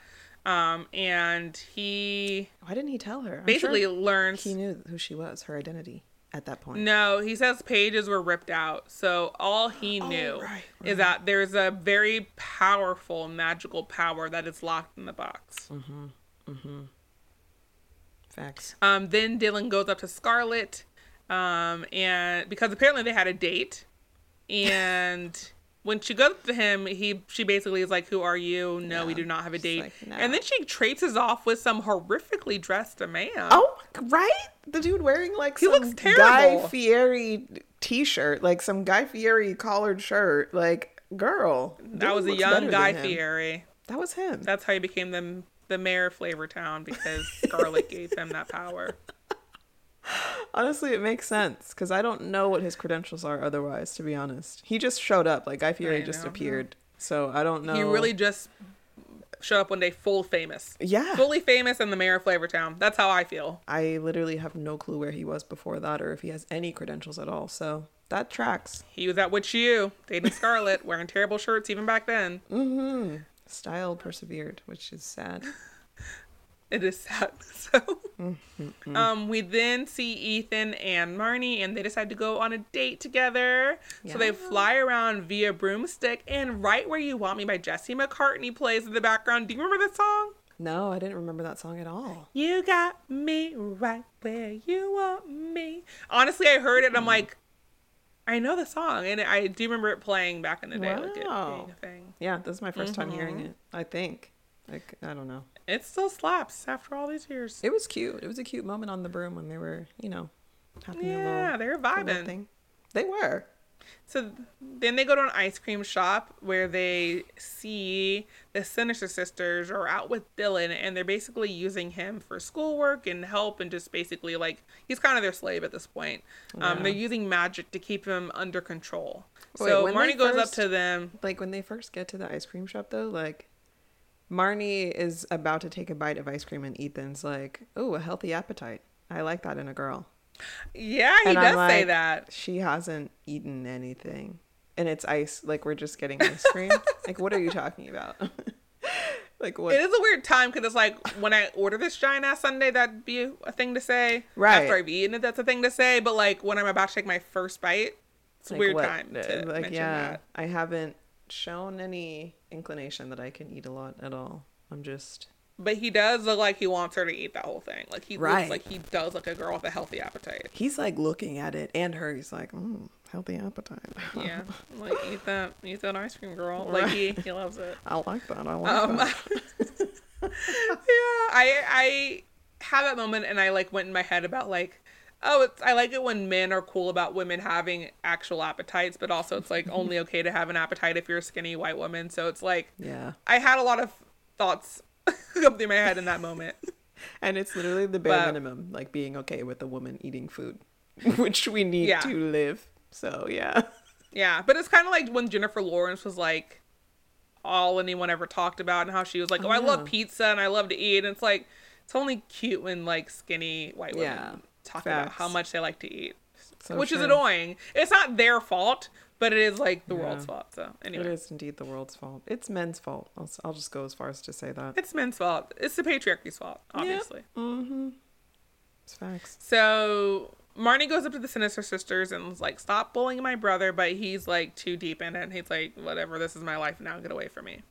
[SPEAKER 1] Um, and he
[SPEAKER 2] Why didn't he tell her? I'm
[SPEAKER 1] basically
[SPEAKER 2] sure
[SPEAKER 1] learns
[SPEAKER 2] he knew who she was, her identity at that point.
[SPEAKER 1] No, he says pages were ripped out. So all he
[SPEAKER 2] Oh,
[SPEAKER 1] knew
[SPEAKER 2] right,
[SPEAKER 1] is that there's a very powerful magical power that is locked in the box.
[SPEAKER 2] Facts.
[SPEAKER 1] Um, then Dylan goes up to Scarlet, um, and because apparently they had a date, *laughs* and when she goes to him, he she basically is like, "Who are you? No, we do not have a date."
[SPEAKER 2] like, "No."
[SPEAKER 1] And then she traces off with some horrifically dressed man.
[SPEAKER 2] Oh, right? The dude wearing like
[SPEAKER 1] He
[SPEAKER 2] some
[SPEAKER 1] looks
[SPEAKER 2] Guy. Fieri t-shirt, like some Guy Fieri collared shirt. Like, girl,
[SPEAKER 1] that was a young Guy. Fieri.
[SPEAKER 2] That was him.
[SPEAKER 1] That's how he became the the mayor of Flavortown because Scarlet gave him that power. *laughs* *sighs*
[SPEAKER 2] Honestly, it makes sense because I don't know what his credentials are otherwise. To be honest, he just showed up. Like Guy Fieri just appeared, so I don't know.
[SPEAKER 1] He really just showed up one day full famous.
[SPEAKER 2] yeah.
[SPEAKER 1] Fully famous and the mayor of Flavortown. That's how I feel.
[SPEAKER 2] I literally have no clue where he was before that, or if he has any credentials at all. So that tracks.
[SPEAKER 1] He was at Witch U, dating Scarlet, wearing terrible shirts even back then.
[SPEAKER 2] Mm-hmm. Style persevered, which is sad. *laughs* *laughs*
[SPEAKER 1] It is sad. *laughs* So, um, we then see Ethan and Marnie, and they decide to go on a date together. So they fly around via broomstick, and "Right Where You Want Me" by Jesse McCartney plays in the background. Do you remember that song?
[SPEAKER 2] No, I didn't remember that song at all.
[SPEAKER 1] You got me right where you want me. Honestly, I heard it and I'm like, I know the song, and I do remember it playing back in the day, like it
[SPEAKER 2] Wow.
[SPEAKER 1] being a thing.
[SPEAKER 2] Yeah, this is my 1st time hearing
[SPEAKER 1] Mm-hmm.
[SPEAKER 2] it. I think. Like I don't know.
[SPEAKER 1] It still slaps after all these years.
[SPEAKER 2] It was cute. It was a cute moment on the broom when they were, you know, having a
[SPEAKER 1] Yeah,
[SPEAKER 2] little, they were
[SPEAKER 1] vibing.
[SPEAKER 2] thing. They were.
[SPEAKER 1] So then they go to an ice cream shop where they see the Sinister Sisters are out with Dylan, and they're basically using him for schoolwork and help, and just basically like he's kind of their slave at this point. Um, they're using magic to keep him under control.
[SPEAKER 2] Wait,
[SPEAKER 1] so
[SPEAKER 2] when
[SPEAKER 1] Marnie goes up to them.
[SPEAKER 2] Like when they first get to the ice cream shop though, like Marnie is about to take a bite of ice cream and Ethan's like, "Oh, a healthy appetite. I like that in a girl."
[SPEAKER 1] Yeah, he
[SPEAKER 2] And
[SPEAKER 1] does say that.
[SPEAKER 2] She hasn't eaten anything. And it's ice like we're just getting ice cream. *laughs* like what are you talking about? *laughs* like what
[SPEAKER 1] It is a weird time because it's like when I order this giant ass sundae, that'd be a thing to say.
[SPEAKER 2] Right.
[SPEAKER 1] After I've eaten it, that's a thing to say. But like when I'm about to take my first bite, it's a
[SPEAKER 2] like
[SPEAKER 1] weird
[SPEAKER 2] what-
[SPEAKER 1] time to
[SPEAKER 2] like
[SPEAKER 1] mention
[SPEAKER 2] yeah,
[SPEAKER 1] that.
[SPEAKER 2] I haven't shown any inclination that I can eat a lot at all. I'm just
[SPEAKER 1] But he does look like he wants her to eat that whole thing. Like he
[SPEAKER 2] Right.
[SPEAKER 1] looks like he does like a girl with a healthy appetite.
[SPEAKER 2] he's like looking at it and her. He's like, mm, healthy appetite. *laughs*
[SPEAKER 1] Yeah, like eat that, eat that ice cream, girl. Like he, he loves it.
[SPEAKER 2] I like that. I like
[SPEAKER 1] Um,
[SPEAKER 2] that. *laughs*
[SPEAKER 1] yeah, I I had that moment and I like went in my head about like, oh, it's I like it when men are cool about women having actual appetites, but also it's like only okay to have an appetite if you're a skinny white woman. So it's like
[SPEAKER 2] Yeah.
[SPEAKER 1] I had a lot of thoughts *laughs* come through my head in that moment. *laughs*
[SPEAKER 2] And it's literally the bare
[SPEAKER 1] But-
[SPEAKER 2] minimum, like being okay with a woman eating food, *laughs* which we need
[SPEAKER 1] Yeah.
[SPEAKER 2] to live. So yeah.
[SPEAKER 1] Yeah, but it's kind of like when Jennifer Lawrence was like all anyone ever talked about and how she was like, "Oh, oh I love pizza and I love to eat." And it's like it's only cute when like skinny white women
[SPEAKER 2] Yeah,
[SPEAKER 1] talk about how much they like to eat,
[SPEAKER 2] So
[SPEAKER 1] which is annoying. It's not their fault, but it is like the
[SPEAKER 2] Yeah.
[SPEAKER 1] world's fault. So
[SPEAKER 2] It
[SPEAKER 1] anyway,
[SPEAKER 2] is indeed the world's fault. It's men's fault. I'll, I'll just go as far as to say that.
[SPEAKER 1] it's men's fault. It's the patriarchy's fault, obviously.
[SPEAKER 2] Mm-hmm. It's facts.
[SPEAKER 1] So Marnie goes up to the Sinister Sisters and is like, "Stop bullying my brother," but he's like too deep in it. And he's like, "Whatever, this is my life now. Get away from me."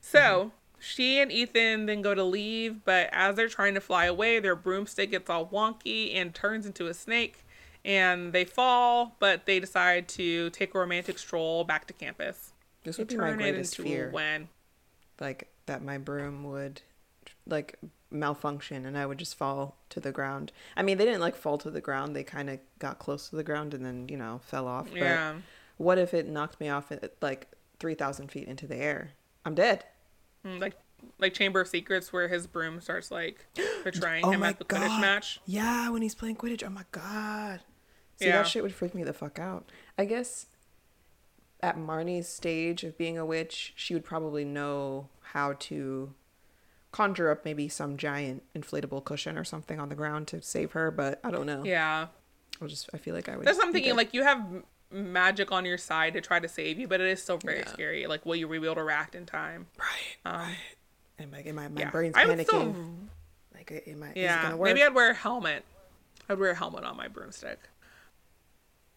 [SPEAKER 1] So she and Ethan then go to leave, but as they're trying to fly away, their broomstick gets all wonky and turns into a snake, and they fall. But they decide to take a romantic stroll back to campus.
[SPEAKER 2] This would be my greatest fear.
[SPEAKER 1] when.
[SPEAKER 2] Like that my broom would like malfunction and I would just fall to the ground. I mean, they didn't like fall to the ground. They kind of got close to the ground and then, you know, fell off. But
[SPEAKER 1] Yeah.
[SPEAKER 2] what if it knocked me off at like 3,000 feet into the air? I'm dead.
[SPEAKER 1] Mm, Like like Chamber of Secrets where his broom starts like *gasps* betraying
[SPEAKER 2] Oh
[SPEAKER 1] him at the Quidditch match.
[SPEAKER 2] Yeah, when he's playing Quidditch. Oh my God. See,
[SPEAKER 1] Yeah.
[SPEAKER 2] that shit would freak me the fuck out. I guess at Marnie's stage of being a witch, she would probably know how to conjure up maybe some giant inflatable cushion or something on the ground to save her, but I don't know.
[SPEAKER 1] Yeah.
[SPEAKER 2] I'll just, I feel like I would.
[SPEAKER 1] That's what I'm thinking. Like you have magic on your side to try to save you, but it is still very
[SPEAKER 2] Yeah.
[SPEAKER 1] scary. Like will you be able to react in time?
[SPEAKER 2] right,
[SPEAKER 1] Um,
[SPEAKER 2] right. And my, my, my
[SPEAKER 1] yeah.
[SPEAKER 2] brain's panicking.
[SPEAKER 1] still-
[SPEAKER 2] Like, am I,
[SPEAKER 1] yeah. Maybe I'd wear a helmet. I'd wear a helmet on my broomstick.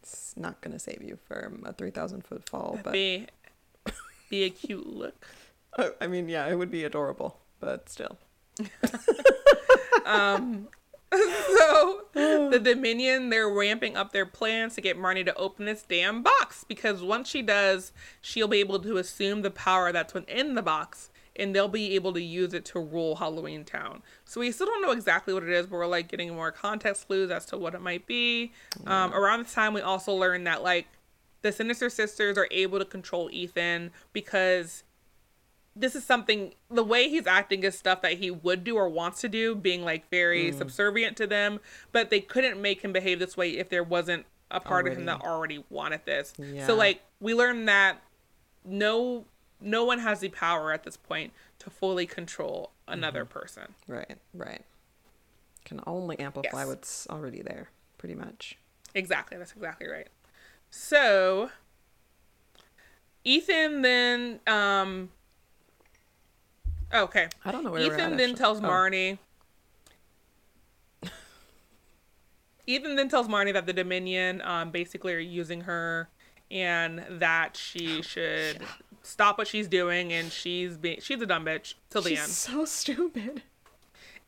[SPEAKER 2] It's not gonna save you from a 3,000 foot fall, but
[SPEAKER 1] Be *laughs* be a cute look.
[SPEAKER 2] I mean, yeah, it would be adorable, but still. *laughs* *laughs*
[SPEAKER 1] So the *sighs* Dominion, they're ramping up their plans to get Marnie to open this damn box because once she does, she'll be able to assume the power that's within the box and they'll be able to use it to rule Halloweentown. So we still don't know exactly what it is, but we're like getting more context clues as to what it might be. Um, around this time, we also learned that like the Sinister Sisters are able to control Ethan because this is something the way he's acting is stuff that he would do or wants to do being like very subservient to them but they couldn't make him behave this way if there wasn't a part of him that already wanted this
[SPEAKER 2] Yeah.
[SPEAKER 1] so like we learned that no no one has the power at this point to fully control another person
[SPEAKER 2] Right, right. Can only amplify
[SPEAKER 1] Yes.
[SPEAKER 2] what's already there, pretty much.
[SPEAKER 1] Exactly. That's exactly right. So Ethan then um okay.
[SPEAKER 2] I don't know where
[SPEAKER 1] Ethan
[SPEAKER 2] at,
[SPEAKER 1] then tells
[SPEAKER 2] Oh.
[SPEAKER 1] Marnie Ethan then tells Marnie that the Dominion um basically are using her and that she should stop what she's doing and she's being she's a dumb bitch till the
[SPEAKER 2] She's
[SPEAKER 1] end.
[SPEAKER 2] so stupid.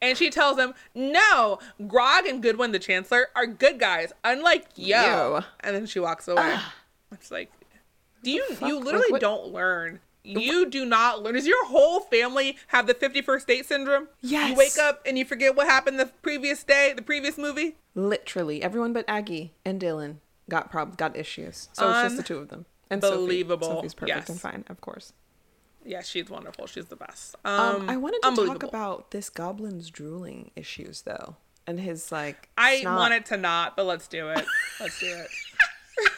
[SPEAKER 1] And she tells him, "No, Grog and Goodwin, the Chancellor, are good guys, unlike yo."
[SPEAKER 2] Yo.
[SPEAKER 1] And then she walks away. It's like, do you you literally
[SPEAKER 2] what-
[SPEAKER 1] don't learn? You do not learn. Does your whole family have the 51st date syndrome?
[SPEAKER 2] Yes.
[SPEAKER 1] You wake up and you forget what happened the previous day, the previous movie?
[SPEAKER 2] Literally, everyone but Aggie and Dylan got prob got issues. So it's just the two of them. And Sophie.
[SPEAKER 1] Unbelievable.
[SPEAKER 2] Sophie's perfect
[SPEAKER 1] Yes.
[SPEAKER 2] and fine, of course.
[SPEAKER 1] Yeah, she's wonderful. She's the best.
[SPEAKER 2] Um,
[SPEAKER 1] Um,
[SPEAKER 2] I wanted to talk about this goblin's drooling issues though, and his like.
[SPEAKER 1] I
[SPEAKER 2] snot.
[SPEAKER 1] wanted to not, but let's do it. Let's do it. *laughs*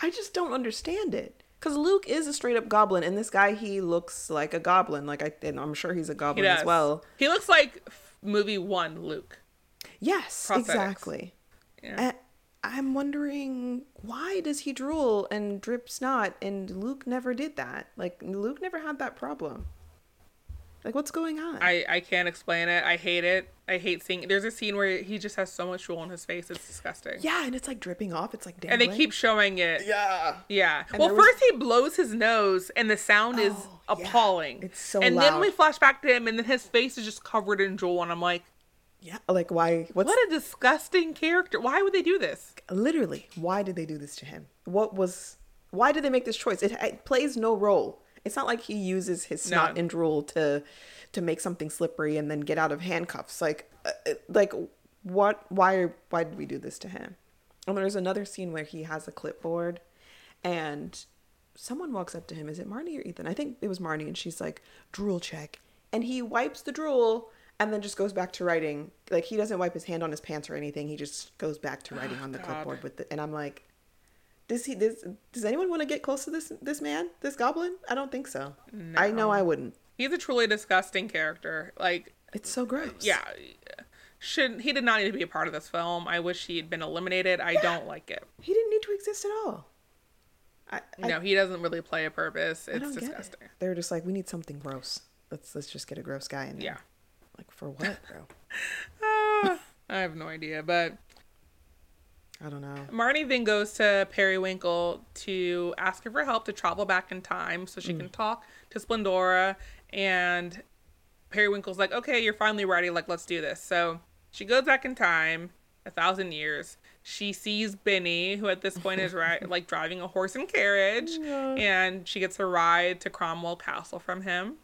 [SPEAKER 2] I just don't understand it. Cause Luke is a straight up goblin, and this guy he looks like a goblin. Like I, and I'm sure he's a goblin
[SPEAKER 1] does.
[SPEAKER 2] as well.
[SPEAKER 1] He looks like movie one Luke.
[SPEAKER 2] Yes,
[SPEAKER 1] Prosthetics.
[SPEAKER 2] exactly.
[SPEAKER 1] Yeah.
[SPEAKER 2] And I'm wondering why does he drool and drips not, and Luke never did that. Like Luke never had that problem. Like what's going on?
[SPEAKER 1] I, I can't explain it. I hate it. I hate seeing. There's a scene where he just has so much drool on his face. It's disgusting.
[SPEAKER 2] yeah, and it's like dripping off. It's like
[SPEAKER 1] And they keep showing it.
[SPEAKER 2] Yeah.
[SPEAKER 1] Yeah.
[SPEAKER 2] And
[SPEAKER 1] well,
[SPEAKER 2] there was-
[SPEAKER 1] first he blows his nose, and the sound is
[SPEAKER 2] Oh, yeah.
[SPEAKER 1] appalling.
[SPEAKER 2] It's so
[SPEAKER 1] And then we flash back to him, and then his face is just covered in drool, and I'm like,
[SPEAKER 2] Yeah. Like why? What's
[SPEAKER 1] what a disgusting character. Why would they do this?
[SPEAKER 2] literally why did they do this to him what was why did they make this choice it, it plays no role it's not like he uses his snot
[SPEAKER 1] None.
[SPEAKER 2] and drool to to make something slippery and then get out of handcuffs. Like uh, uh, like what why why did we do this to him? And there's another scene where he has a clipboard and someone walks up to him. Is it marnie or ethan? I think it was marnie. And she's like drool check. And he wipes the drool and then just goes back to writing. Like he doesn't wipe his hand on his pants or anything. He just goes back to writing on the
[SPEAKER 1] God.
[SPEAKER 2] clipboard with it and i'm like does he does, does anyone want to get close to this this man this goblin i don't think so No. i know i wouldn't
[SPEAKER 1] He's a truly disgusting character. Like,
[SPEAKER 2] it's so gross
[SPEAKER 1] yeah. Should he did not need to be a part of this film. I wish he had been eliminated. I don't like it.
[SPEAKER 2] he didn't need to exist at all i, I,
[SPEAKER 1] No, he doesn't really play a purpose. It's disgusting.
[SPEAKER 2] it. They're just like we need something gross let's let's just get a gross guy in there
[SPEAKER 1] Yeah.
[SPEAKER 2] like for what bro *laughs*
[SPEAKER 1] Ah, I have no idea, but
[SPEAKER 2] i don't know
[SPEAKER 1] Marnie then goes to Periwinkle to ask her for help to travel back in time so she can talk to Splendora. And Periwinkle's like, okay, you're finally ready. Like, let's do this. So she goes back in time a thousand years. She sees Benny, who at this point is ri- like driving a horse and carriage, *laughs* and she gets a ride to Cromwell Castle from him.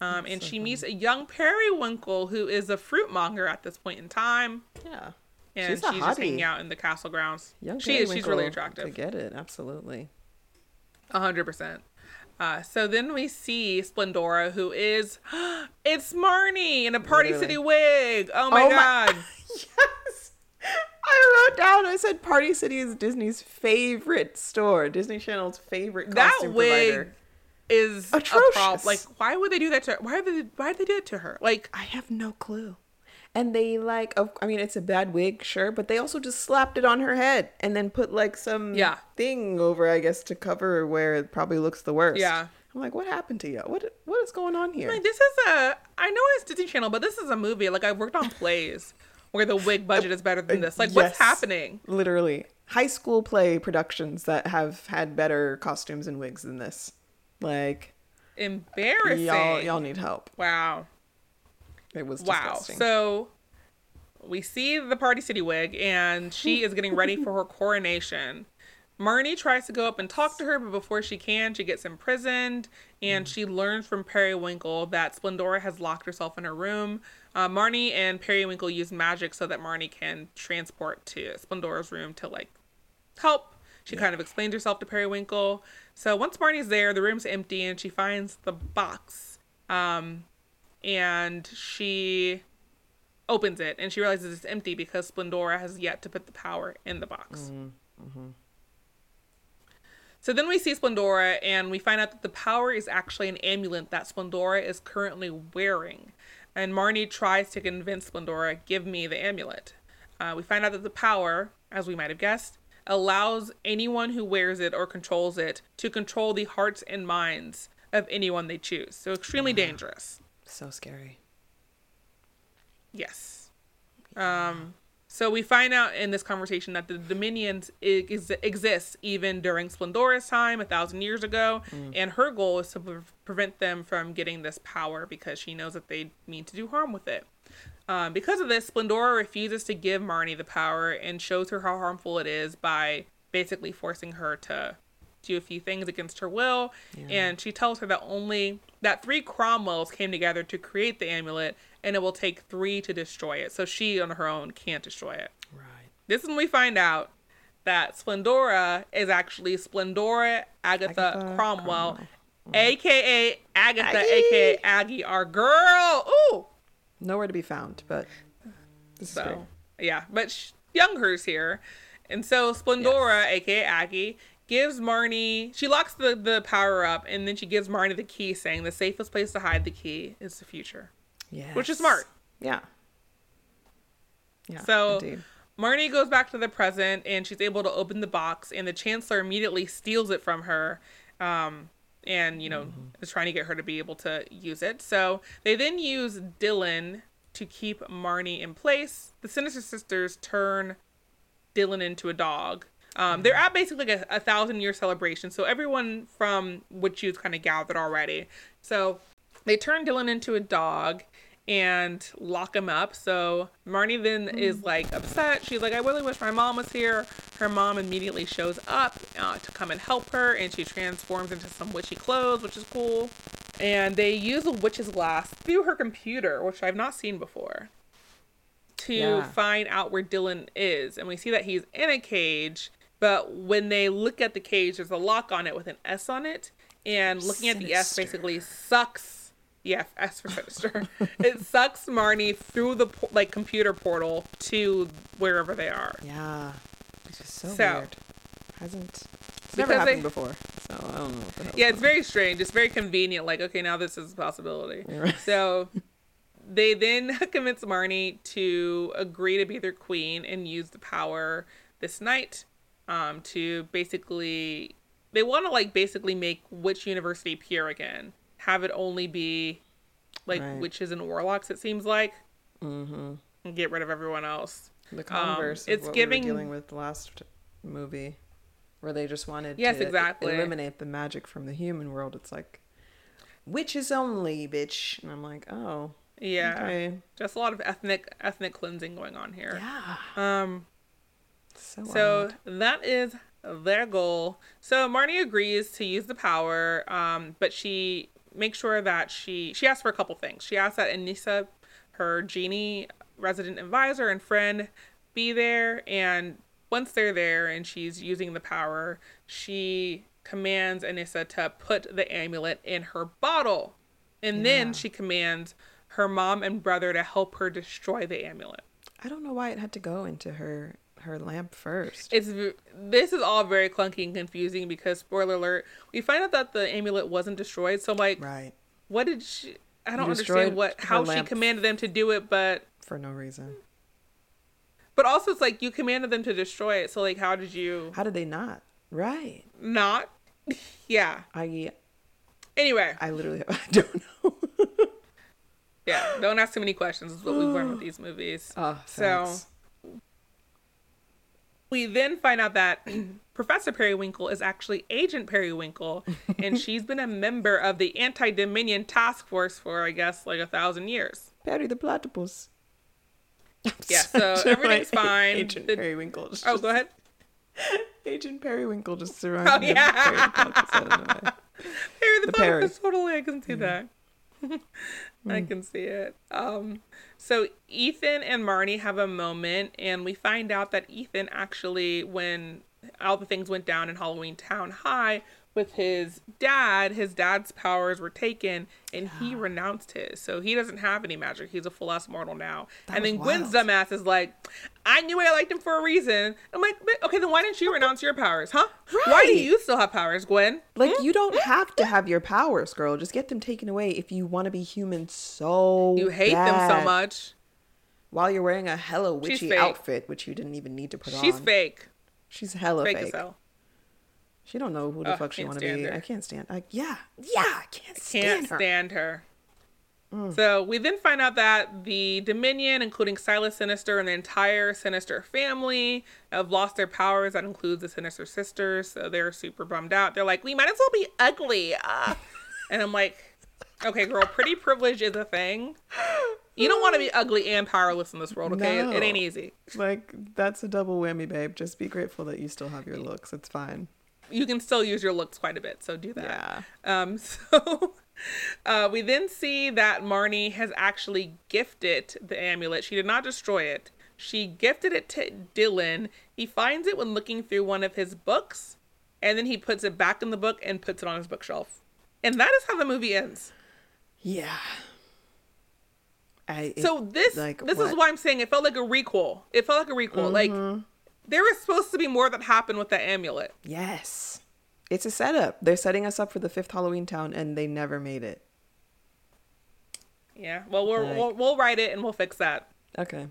[SPEAKER 1] Um, and
[SPEAKER 2] so
[SPEAKER 1] she meets a young periwinkle who is a fruit monger at this point in time.
[SPEAKER 2] Yeah.
[SPEAKER 1] And
[SPEAKER 2] She's
[SPEAKER 1] she's, just hanging out in the castle grounds.
[SPEAKER 2] Young
[SPEAKER 1] she is. She's really
[SPEAKER 2] attractive. To
[SPEAKER 1] attractive.
[SPEAKER 2] get it, absolutely.
[SPEAKER 1] A hundred percent. Uh, so then we see Splendora, who is *gasps* it's Marnie in a Party
[SPEAKER 2] Literally.
[SPEAKER 1] City wig. Oh my
[SPEAKER 2] Oh my-
[SPEAKER 1] god! *laughs*
[SPEAKER 2] yes. I wrote down. I said Party City is Disney's favorite store. Disney Channel's favorite
[SPEAKER 1] that wig
[SPEAKER 2] provider.
[SPEAKER 1] is a
[SPEAKER 2] Atrocious.
[SPEAKER 1] Like, why would they do that to her? Why did they, why did they do it to her? Like,
[SPEAKER 2] I have no clue. And they like, of- I mean, it's a bad wig, sure, but they also just slapped it on her head and then put like some
[SPEAKER 1] Yeah.
[SPEAKER 2] thing over, I guess, to cover where it probably looks the worst.
[SPEAKER 1] Yeah.
[SPEAKER 2] I'm like, what happened to you? What What is going on here?
[SPEAKER 1] like this is a I know it's Disney Channel, but this is a movie. Like I've worked on *laughs* plays where the wig budget is better than this. Like,
[SPEAKER 2] Yes.
[SPEAKER 1] what's happening?
[SPEAKER 2] Literally, high school play productions that have had better costumes and wigs than this. Like,
[SPEAKER 1] Embarrassing.
[SPEAKER 2] y'all, y'all need help.
[SPEAKER 1] Wow.
[SPEAKER 2] It was
[SPEAKER 1] Wow.
[SPEAKER 2] disgusting.
[SPEAKER 1] So we see the Party City wig, and she *laughs* is getting ready for her coronation. Marnie tries to go up and talk to her, but before she can, she gets imprisoned, and she learns from Periwinkle that Splendora has locked herself in her room. Uh, Marnie and Periwinkle use magic so that Marnie can transport to Splendora's room to like help. She kind of explains herself to Periwinkle. So once Marnie's there, the room's empty, and she finds the box. Um, and she opens it and she realizes it's empty because Splendora has yet to put the power in the box. Mm-hmm. Mm-hmm. So then we see Splendora and we find out that the power is actually an amulet that Splendora is currently wearing. And Marnie tries to convince Splendora, give me the amulet. Uh, we find out that the power, as we might have guessed, allows anyone who wears it or controls it to control the hearts and minds of anyone they choose. So extremely mm. dangerous.
[SPEAKER 2] So scary.
[SPEAKER 1] Yes. Um, so we find out in this conversation that the Dominions ex- exists even during Splendora's time, a thousand years ago, and her goal is to pre- prevent them from getting this power because she knows that they mean to do harm with it. Um, because of this, Splendora refuses to give Marnie the power and shows her how harmful it is by basically forcing her to do a few things against her will. And she tells her that only that three Cromwells came together to create the amulet, and it will take three to destroy it. So she on her own can't destroy it.
[SPEAKER 2] Right.
[SPEAKER 1] This is when we find out that Splendora is actually Splendora Agatha,
[SPEAKER 2] Agatha
[SPEAKER 1] Cromwell,
[SPEAKER 2] Cromwell.
[SPEAKER 1] aka Agatha,
[SPEAKER 2] Aggie.
[SPEAKER 1] aka Aggie, our girl. Ooh.
[SPEAKER 2] Nowhere to be found, but this is great.
[SPEAKER 1] So yeah, but sh- Younger's here, and so Splendora, aka Aggie, gives Marnie. She locks the the power up, and then she gives Marnie the key, saying the safest place to hide the key is the future.
[SPEAKER 2] Yes.
[SPEAKER 1] Which is smart.
[SPEAKER 2] Yeah. Yeah.
[SPEAKER 1] So
[SPEAKER 2] indeed.
[SPEAKER 1] Marnie goes back to the present, and she's able to open the box, and the Chancellor immediately steals it from her. Um, and you know is trying to get her to be able to use it. So they then use Dylan to keep Marnie in place. The Sinister Sisters turn Dylan into a dog. Um, they're at basically like a, a thousand year celebration, so everyone from Witch U's kind of gathered already. So they turn Dylan into a dog and lock him up. So Marnie then is like upset. She's like, I really wish my mom was here. Her mom immediately shows up uh, to come and help her, and she transforms into some witchy clothes, which is cool. And they use a witch's glass through her computer, which I've not seen before to
[SPEAKER 2] Yeah.
[SPEAKER 1] find out where Dylan is. And we see that he's in a cage, but when they look at the cage, there's a lock on it with an S on it. And looking at the S basically sucks. Yeah, *laughs* S for sinister. it sucks Marnie through the like computer portal to wherever they are.
[SPEAKER 2] Yeah. It's just so,
[SPEAKER 1] So-
[SPEAKER 2] weird. Hasn't it's never
[SPEAKER 1] Because they-
[SPEAKER 2] happened before. So I don't know what the hell.
[SPEAKER 1] Yeah, it's very strange. It's very convenient. Like, okay, now this is a possibility.
[SPEAKER 2] Right.
[SPEAKER 1] So they then *laughs* convince Marnie to agree to be their queen and use the power this night um, to basically. They want to like basically make Witch University pure again. Have it only be like
[SPEAKER 2] Right.
[SPEAKER 1] witches and warlocks. It seems like,
[SPEAKER 2] Mm-hmm.
[SPEAKER 1] and get rid of everyone else.
[SPEAKER 2] The converse.
[SPEAKER 1] it's
[SPEAKER 2] of what
[SPEAKER 1] giving-
[SPEAKER 2] we were dealing with the last movie, where they just wanted
[SPEAKER 1] Yes,
[SPEAKER 2] to
[SPEAKER 1] exactly.
[SPEAKER 2] eliminate the magic from the human world. It's like witches only, bitch. And I'm like, oh,
[SPEAKER 1] Yeah,
[SPEAKER 2] okay,
[SPEAKER 1] just a lot of ethnic ethnic cleansing going on here.
[SPEAKER 2] yeah.
[SPEAKER 1] Um.
[SPEAKER 2] So,
[SPEAKER 1] So that is their goal. So Marnie agrees to use the power, um, but she makes sure that she she asks for a couple things. She asks that Aneesa, her genie resident advisor and friend, be there, and once they're there and she's using the power, she commands Aneesa to put the amulet in her bottle, and
[SPEAKER 2] Yeah.
[SPEAKER 1] then she commands her mom and brother to help her destroy the amulet.
[SPEAKER 2] I don't know why it had to go into her her lamp first.
[SPEAKER 1] It's this is all very clunky and confusing because spoiler alert, we find out that the amulet wasn't destroyed. So I'm like,
[SPEAKER 2] right.
[SPEAKER 1] what did she? I don't understand what how she commanded them to do it, but
[SPEAKER 2] For no reason.
[SPEAKER 1] but also it's like you commanded them to destroy it. So like, how did you
[SPEAKER 2] How did they not? Right.
[SPEAKER 1] not? *laughs* yeah.
[SPEAKER 2] I
[SPEAKER 1] Anyway,
[SPEAKER 2] I literally *laughs* I don't know. *laughs*
[SPEAKER 1] yeah. Don't ask too many questions. Is what we've learned with these movies.
[SPEAKER 2] oh,
[SPEAKER 1] So-
[SPEAKER 2] thanks.
[SPEAKER 1] We then find out that *clears throat* Professor Periwinkle is actually Agent Periwinkle, and *laughs* she's been a member of the Anti Dominion Task Force for, I guess, like a thousand years.
[SPEAKER 2] Perry the platypus. I'm
[SPEAKER 1] Yeah, so everything's *laughs* fine.
[SPEAKER 2] Agent
[SPEAKER 1] The-
[SPEAKER 2] Periwinkle. Just,
[SPEAKER 1] Oh, go ahead. *laughs*
[SPEAKER 2] Agent Periwinkle just surrounded
[SPEAKER 1] Oh, yeah.
[SPEAKER 2] Perry the platypus, I don't know why.
[SPEAKER 1] Harry the,
[SPEAKER 2] The
[SPEAKER 1] Platypus,
[SPEAKER 2] Perry.
[SPEAKER 1] totally, I can see that. I can see it. Um, so Ethan and Marnie have a moment, and we find out that Ethan actually, when all the things went down in Halloweentown High with his dad, his dad's powers were taken, and he renounced his. So he doesn't have any magic. He's a full ass mortal now.
[SPEAKER 2] That
[SPEAKER 1] and then Gwen's
[SPEAKER 2] wild.
[SPEAKER 1] dumbass is like, "I knew I liked him for a reason." I'm like, "But- "Okay, then why didn't you renounce your powers, huh? Why do you still have powers, Gwen?"
[SPEAKER 2] Like hmm? you don't hmm? have to have your powers, girl. Just get them taken away if you want to be human so
[SPEAKER 1] You hate them so much.
[SPEAKER 2] While you're wearing a hella witchy outfit, which you didn't even need to put
[SPEAKER 1] She's
[SPEAKER 2] on.
[SPEAKER 1] She's fake.
[SPEAKER 2] She's hella
[SPEAKER 1] Fake,
[SPEAKER 2] fake. She don't know who the fuck she want to be.
[SPEAKER 1] her.
[SPEAKER 2] I can't stand. I yeah yeah I can't stand
[SPEAKER 1] Can't
[SPEAKER 2] her.
[SPEAKER 1] stand her. So we then find out that the Dominion, including Silas Sinister and the entire Sinister family, have lost their powers. That includes the Sinister sisters. So they're super bummed out. They're like, we might as well be ugly. Uh. and I'm like, okay, girl, pretty privilege is a thing. You don't want to be ugly and powerless in this world, okay? It, it ain't easy.
[SPEAKER 2] Like that's a double whammy, babe. Just be grateful that you still have your looks. It's fine.
[SPEAKER 1] You can still use your looks quite a bit, so do that.
[SPEAKER 2] Yeah.
[SPEAKER 1] Um, *laughs* so uh, we then see that Marnie has actually gifted the amulet. She did not destroy it. She gifted it to Dylan. He finds it when looking through one of his books, and then he puts it back in the book and puts it on his bookshelf. And that is how the movie ends.
[SPEAKER 2] Yeah. I
[SPEAKER 1] So this
[SPEAKER 2] like,
[SPEAKER 1] this is why I'm saying it felt like a requel. It felt like a requel. Like
[SPEAKER 2] Mm-hmm.
[SPEAKER 1] There was supposed to be more that happened with the amulet.
[SPEAKER 2] yes, it's a setup. They're setting us up for the fifth Halloweentown, and they never made it.
[SPEAKER 1] Yeah. Well, we're,
[SPEAKER 2] Like-
[SPEAKER 1] we'll we'll write it and we'll fix that.
[SPEAKER 2] Okay.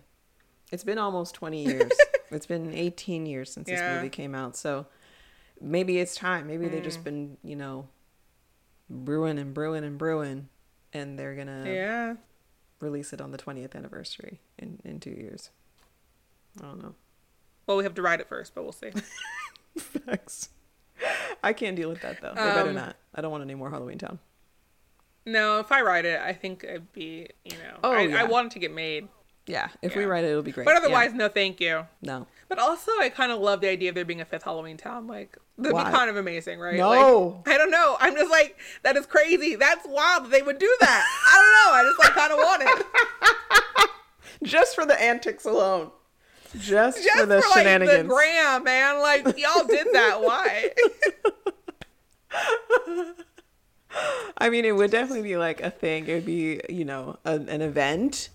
[SPEAKER 2] It's been almost 20 *laughs* years. it's been 18 years since this
[SPEAKER 1] Yeah.
[SPEAKER 2] movie came out. So maybe it's time. Maybe they've
[SPEAKER 1] Mm.
[SPEAKER 2] just been, you know, brewing and brewing and brewing. And they're going to
[SPEAKER 1] Yeah.
[SPEAKER 2] release it on the 20th anniversary in, in two years. I don't know.
[SPEAKER 1] Well, we have to ride it first, but we'll see. *laughs*
[SPEAKER 2] Facts. I can't deal with that, though. They better
[SPEAKER 1] Um,
[SPEAKER 2] not. I don't want any more Halloweentown.
[SPEAKER 1] No, if I ride it, I think it'd be, you know,
[SPEAKER 2] Oh,
[SPEAKER 1] I,
[SPEAKER 2] yeah.
[SPEAKER 1] I want it to get made.
[SPEAKER 2] Yeah. If we
[SPEAKER 1] Yeah.
[SPEAKER 2] write it, it'll be great.
[SPEAKER 1] But
[SPEAKER 2] Yeah.
[SPEAKER 1] otherwise, no thank you.
[SPEAKER 2] no.
[SPEAKER 1] But also, I kind of love the idea of there being a fifth Halloweentown. Like, that'd
[SPEAKER 2] Why?
[SPEAKER 1] be kind of amazing, right?
[SPEAKER 2] No.
[SPEAKER 1] Like, I don't know. I'm just like, that is crazy. That's wild that they would do that. I don't know. I just like kind of want it. *laughs*
[SPEAKER 2] Just for the antics alone. Just,
[SPEAKER 1] Just
[SPEAKER 2] for the
[SPEAKER 1] for like
[SPEAKER 2] shenanigans.
[SPEAKER 1] the gram, man. Like, y'all did that. Why? *laughs*
[SPEAKER 2] I mean, it would definitely be like a thing. It would be, you know, a, an event.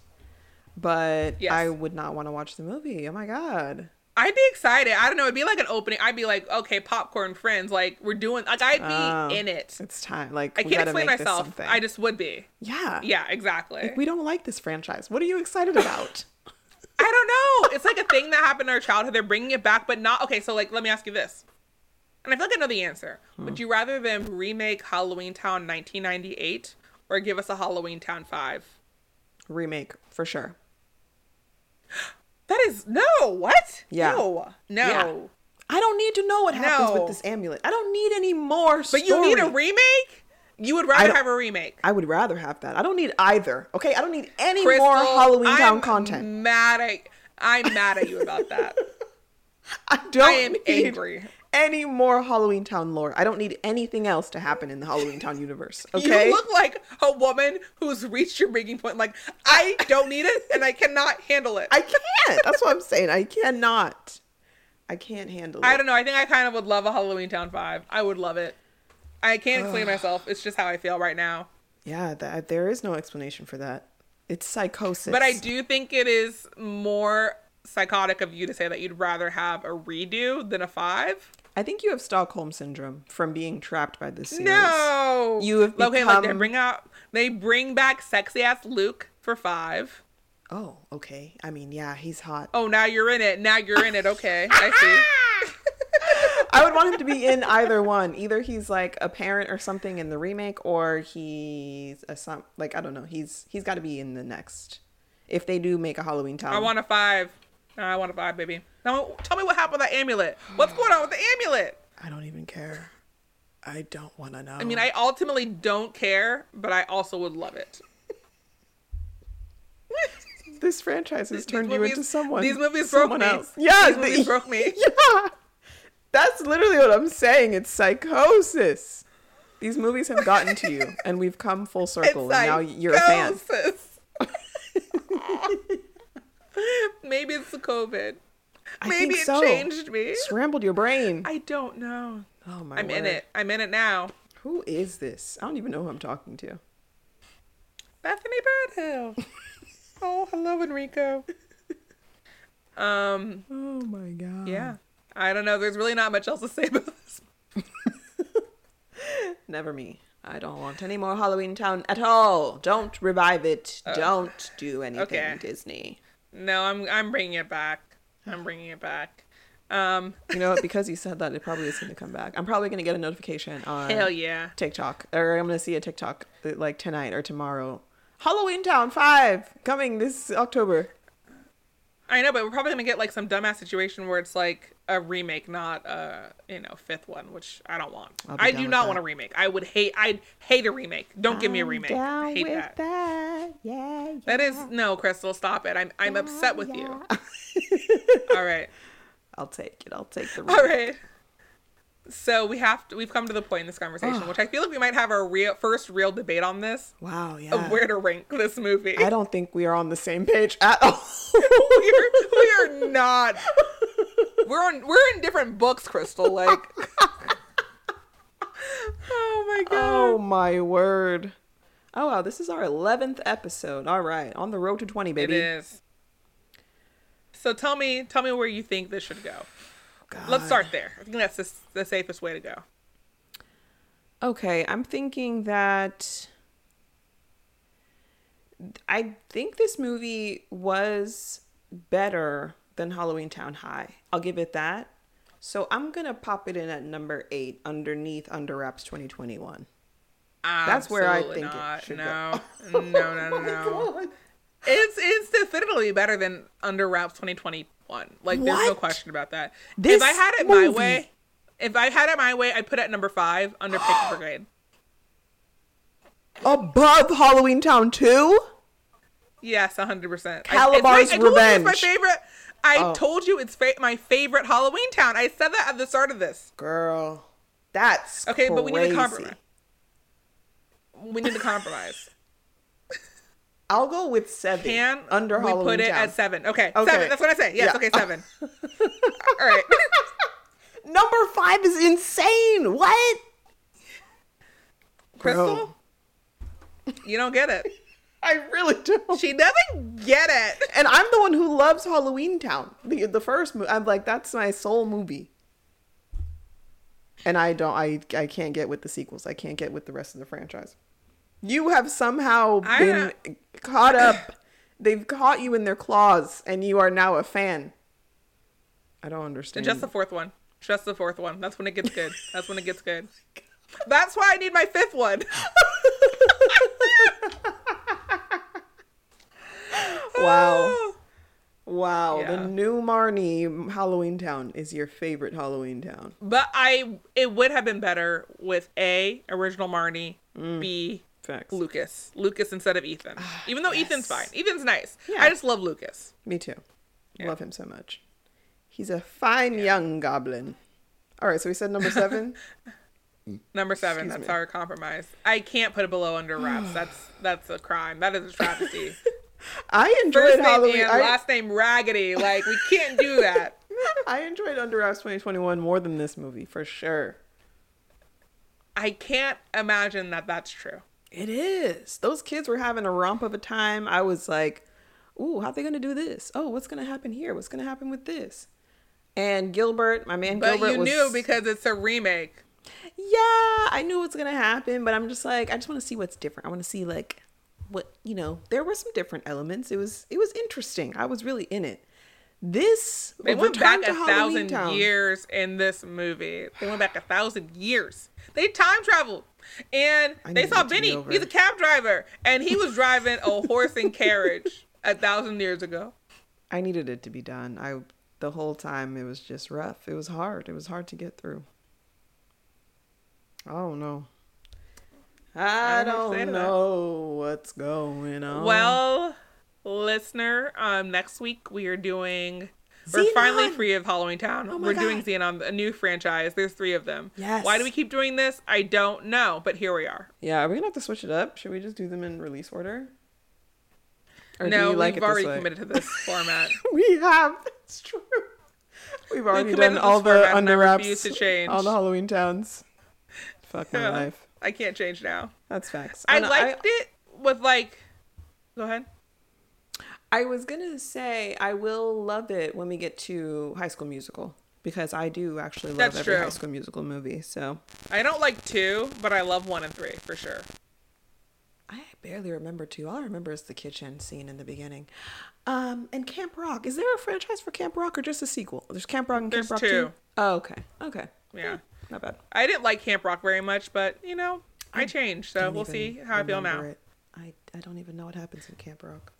[SPEAKER 2] But
[SPEAKER 1] Yes.
[SPEAKER 2] I would not want to watch the movie. Oh my god.
[SPEAKER 1] I'd be excited. I don't know. It'd be like an opening. I'd be like, okay, popcorn friends. Like, we're doing, like, I'd be
[SPEAKER 2] Oh,
[SPEAKER 1] in it.
[SPEAKER 2] It's time. Like
[SPEAKER 1] I can't explain myself. I just would be.
[SPEAKER 2] yeah.
[SPEAKER 1] Yeah, exactly.
[SPEAKER 2] Like, we don't like this franchise. What are you excited about? *laughs*
[SPEAKER 1] I don't know. It's like a thing that happened in our childhood. They're bringing it back, but not okay. So, like, let me ask you this, and I feel like I know the answer. Hmm. Would you rather them remake Halloweentown 1998 or give us a Halloweentown 5?
[SPEAKER 2] Remake for sure. *gasps*
[SPEAKER 1] That is no. What?
[SPEAKER 2] Yeah.
[SPEAKER 1] No. No.
[SPEAKER 2] Yeah. I don't need to know what happens
[SPEAKER 1] No.
[SPEAKER 2] with this amulet. I don't need any more.
[SPEAKER 1] But you need a remake. You would rather have a remake.
[SPEAKER 2] I would rather have that. I don't need either. Okay, I don't need any
[SPEAKER 1] Crystal,
[SPEAKER 2] more Halloweentown
[SPEAKER 1] I'm
[SPEAKER 2] content.
[SPEAKER 1] Mad at. I'm mad at you about *laughs* that.
[SPEAKER 2] I don't
[SPEAKER 1] I am
[SPEAKER 2] need
[SPEAKER 1] angry.
[SPEAKER 2] any more Halloweentown lore. I don't need anything else to happen in the Halloweentown universe. *laughs* Okay.
[SPEAKER 1] You look like a woman who's reached your breaking point. Like, I don't need it and I cannot handle it.
[SPEAKER 2] I can't. That's what I'm saying. I cannot. I can't handle it.
[SPEAKER 1] I don't know. I think I kind of would love a Halloweentown 5. I would love it. I can't explain myself. It's just how I feel right now.
[SPEAKER 2] Yeah, that, there is no explanation for that. It's psychosis.
[SPEAKER 1] But I do think it is more psychotic of you to say that you'd rather have a redo than a 5.
[SPEAKER 2] I think you have Stockholm syndrome from being trapped by this series.
[SPEAKER 1] No.
[SPEAKER 2] You have
[SPEAKER 1] Okay, like they bring out they bring back sexy ass Luke for 5.
[SPEAKER 2] Oh, okay. I mean, yeah, he's hot.
[SPEAKER 1] Oh, now you're in it. Now you're in it. Okay. I see. Ah!
[SPEAKER 2] I would want him to be in either one. Either he's like a parent or something in the remake, or he's a some like I don't know. He's he's got to be in the next. If they do make a Halloweentown,
[SPEAKER 1] I want a 5. No, I want a 5, baby. Now tell me what happened with that amulet. What's going on with the amulet?
[SPEAKER 2] I don't even care. I don't want to know.
[SPEAKER 1] I mean, I ultimately don't care, but I also would love it. *laughs*
[SPEAKER 2] this franchise has
[SPEAKER 1] These
[SPEAKER 2] turned you
[SPEAKER 1] movies-
[SPEAKER 2] into someone.
[SPEAKER 1] these movies broke
[SPEAKER 2] someone
[SPEAKER 1] me.
[SPEAKER 2] Else. Yeah,
[SPEAKER 1] These movies broke me. *laughs*
[SPEAKER 2] Yeah, that's literally what I'm saying. It's psychosis. These movies have gotten to you, *laughs* and we've come full circle, and now you're a fan. *laughs*
[SPEAKER 1] Maybe it's the COVID.
[SPEAKER 2] I
[SPEAKER 1] Maybe it
[SPEAKER 2] so.
[SPEAKER 1] changed me.
[SPEAKER 2] Scrambled your brain.
[SPEAKER 1] I don't know.
[SPEAKER 2] oh my
[SPEAKER 1] I'm in it. I'm in it now.
[SPEAKER 2] Who is this? I don't even know who I'm talking to.
[SPEAKER 1] Bethany Birdhill. *laughs* oh, hello, Enrico. Um,
[SPEAKER 2] Oh my god.
[SPEAKER 1] yeah. I don't know. There's really not much else to say about this. *laughs*
[SPEAKER 2] Never me. I don't want any more Halloweentown at all. Don't revive it. don't do anything,
[SPEAKER 1] okay.
[SPEAKER 2] Disney.
[SPEAKER 1] No, I'm I'm bringing it back. I'm bringing it back. Um,
[SPEAKER 2] You know what? Because you said that, it probably is going to come back. I'm probably going to get a notification on
[SPEAKER 1] hell yeah.
[SPEAKER 2] TikTok, or I'm going to see a TikTok uh, like tonight or tomorrow. Halloweentown 5 coming this October.
[SPEAKER 1] I know, but we're probably gonna get like some dumbass situation where it's like a remake, not a you know fifth one, which I don't want. I do not
[SPEAKER 2] that.
[SPEAKER 1] want a remake. I would hate. I'd hate a remake. Don't give me a
[SPEAKER 2] I'm
[SPEAKER 1] remake. I hate that.
[SPEAKER 2] that. Yeah, yeah.
[SPEAKER 1] That is no, Crystal. Stop it. I'm I'm upset with you. *laughs* All right.
[SPEAKER 2] I'll take it. I'll take the.
[SPEAKER 1] All right. So we have to. We've come to the point in this conversation, which I feel like we might have our real first real debate on this
[SPEAKER 2] Wow. Yeah.
[SPEAKER 1] of where to rank this movie.
[SPEAKER 2] I don't think we are on the same page at all. *laughs*
[SPEAKER 1] we're, we are not. We're on. We're in different books, Crystal. Like. *laughs* oh my god.
[SPEAKER 2] oh my word. Oh wow, this is our 11th episode. All right, on the road to 20, baby.
[SPEAKER 1] is. So tell me, tell me where you think this should go.
[SPEAKER 2] God.
[SPEAKER 1] Let's start there. I think that's the, the safest way to go.
[SPEAKER 2] Okay, I'm thinking that I think this movie was better than Halloweentown High. I'll give it that. So I'm gonna pop it in at number eight underneath Under Wraps 2021. That's where I
[SPEAKER 1] Absolutely
[SPEAKER 2] think it should
[SPEAKER 1] no.
[SPEAKER 2] go.
[SPEAKER 1] no, *laughs* no, no, no. Oh it's it's definitely better than Under Wraps 2021. Like there's no question about that.
[SPEAKER 2] This
[SPEAKER 1] if I had it my way, if I had it my way, I'd put it at number five under Pick Brigade. *gasps*
[SPEAKER 2] Above Halloweentown 2?
[SPEAKER 1] Yes, hundred percent.
[SPEAKER 2] Calabar's
[SPEAKER 1] I, you it's my favorite. I
[SPEAKER 2] Oh.
[SPEAKER 1] told you it's fa- my favorite Halloweentown. I said that at the start of this.
[SPEAKER 2] Girl, that's
[SPEAKER 1] Okay, but we need to compromise. We need to compromise.
[SPEAKER 2] I'll go with seven.
[SPEAKER 1] Can
[SPEAKER 2] under
[SPEAKER 1] we
[SPEAKER 2] Halloween
[SPEAKER 1] put it
[SPEAKER 2] Town.
[SPEAKER 1] at seven? Okay,
[SPEAKER 2] Okay.
[SPEAKER 1] seven. That's what I say. Yes.
[SPEAKER 2] Yeah.
[SPEAKER 1] Okay, seven. *laughs* All right. *laughs*
[SPEAKER 2] Number five is insane. What?
[SPEAKER 1] Crystal, you don't get it. *laughs*
[SPEAKER 2] I really don't.
[SPEAKER 1] She doesn't get it.
[SPEAKER 2] and I'm the one who loves Halloweentown. The the first movie. I'm like, that's my soul movie. And I don't. I I can't get with the sequels. I can't get with the rest of the franchise. You have somehow
[SPEAKER 1] I-
[SPEAKER 2] been caught up. *coughs* They've caught you in their claws, and you are now a fan. I don't understand.
[SPEAKER 1] Just the fourth one. Just the fourth one. That's when it gets good. That's when it gets good. *laughs* Oh That's why I need my fifth one. *laughs*
[SPEAKER 2] wow. *laughs* Wow,
[SPEAKER 1] Yeah.
[SPEAKER 2] the new Marnie Halloweentown is your favorite Halloweentown.
[SPEAKER 1] But I it would have been better with A, original Marnie, mm. B,
[SPEAKER 2] Facts.
[SPEAKER 1] Lucas. Lucas instead of Ethan. Ah, Even though Ethan's fine. Ethan's nice.
[SPEAKER 2] Yeah.
[SPEAKER 1] I just love Lucas.
[SPEAKER 2] Me too.
[SPEAKER 1] Yeah.
[SPEAKER 2] Love him so much. He's a fine young goblin. All right, so we said number seven. *laughs*
[SPEAKER 1] Number seven.
[SPEAKER 2] Excuse
[SPEAKER 1] that's
[SPEAKER 2] me.
[SPEAKER 1] our compromise. I can't put it below under wraps. *sighs* that's that's a crime. That is a travesty. *laughs*
[SPEAKER 2] I enjoyed
[SPEAKER 1] First name
[SPEAKER 2] Halloween. I,
[SPEAKER 1] last name Raggedy. Like we can't do that. *laughs*
[SPEAKER 2] I enjoyed Under Wraps 2021 more than this movie for sure.
[SPEAKER 1] I can't imagine that that's true.
[SPEAKER 2] It is. Those kids were having a romp of a time. I was like, "Ooh, how they gonna do this? Oh, what's gonna happen here? What's gonna happen with this?" And Gilbert, my man
[SPEAKER 1] But
[SPEAKER 2] Gilbert,
[SPEAKER 1] you
[SPEAKER 2] was
[SPEAKER 1] knew because it's a remake.
[SPEAKER 2] yeah, I knew what's gonna happen, but I'm just like, I just want to see what's different. I want to see like what you know. There were some different elements. It was it was interesting. I was really in it. This
[SPEAKER 1] They went back a thousand
[SPEAKER 2] Town.
[SPEAKER 1] years in this movie. They went back a thousand years. They time traveled. And they saw
[SPEAKER 2] it to be
[SPEAKER 1] Benny. He's a cab driver. And he was driving a horse and carriage a thousand years ago.
[SPEAKER 2] I needed it to be done. I the whole time it was just rough. It was hard. It was hard to get through. Oh no. I
[SPEAKER 1] I don't
[SPEAKER 2] don't
[SPEAKER 1] to that.
[SPEAKER 2] know what's going on.
[SPEAKER 1] Well, listener, um, next week we are doing. We're finally free of Halloweentown.
[SPEAKER 2] Oh
[SPEAKER 1] We're doing
[SPEAKER 2] God.
[SPEAKER 1] Zenon, a new franchise. There's three of them.
[SPEAKER 2] Yes.
[SPEAKER 1] Why do we keep doing this? I don't know, but here we are.
[SPEAKER 2] yeah, are we gonna have to switch it up? Should we just do them in release order? Or
[SPEAKER 1] no,
[SPEAKER 2] like
[SPEAKER 1] we've already committed to this *laughs* format.
[SPEAKER 2] We have. It's true. We've already
[SPEAKER 1] committed
[SPEAKER 2] done
[SPEAKER 1] to
[SPEAKER 2] all the under wraps,
[SPEAKER 1] to change.
[SPEAKER 2] all the Halloweentowns. Fuck my
[SPEAKER 1] Yeah. *laughs*
[SPEAKER 2] life.
[SPEAKER 1] I can't change now.
[SPEAKER 2] That's facts.
[SPEAKER 1] I
[SPEAKER 2] And
[SPEAKER 1] liked it with like. Go ahead.
[SPEAKER 2] I was gonna say I will love it when we get to High School Musical because I do actually love
[SPEAKER 1] That's
[SPEAKER 2] every
[SPEAKER 1] true.
[SPEAKER 2] High School Musical movie. So
[SPEAKER 1] I don't like two, but I love one and three for sure.
[SPEAKER 2] I barely remember two. All I remember is the kitchen scene in the beginning. Um, and Camp Rock. Is there a franchise for Camp Rock or just a sequel? There's Camp Rock and
[SPEAKER 1] There's
[SPEAKER 2] Camp Rock
[SPEAKER 1] two.
[SPEAKER 2] Two. Oh, okay. Okay.
[SPEAKER 1] Yeah.
[SPEAKER 2] Not bad.
[SPEAKER 1] I didn't like Camp Rock very much, but you know, I,
[SPEAKER 2] I
[SPEAKER 1] changed, so we'll see how I feel now.
[SPEAKER 2] it. I I don't even know what happens in Camp Rock.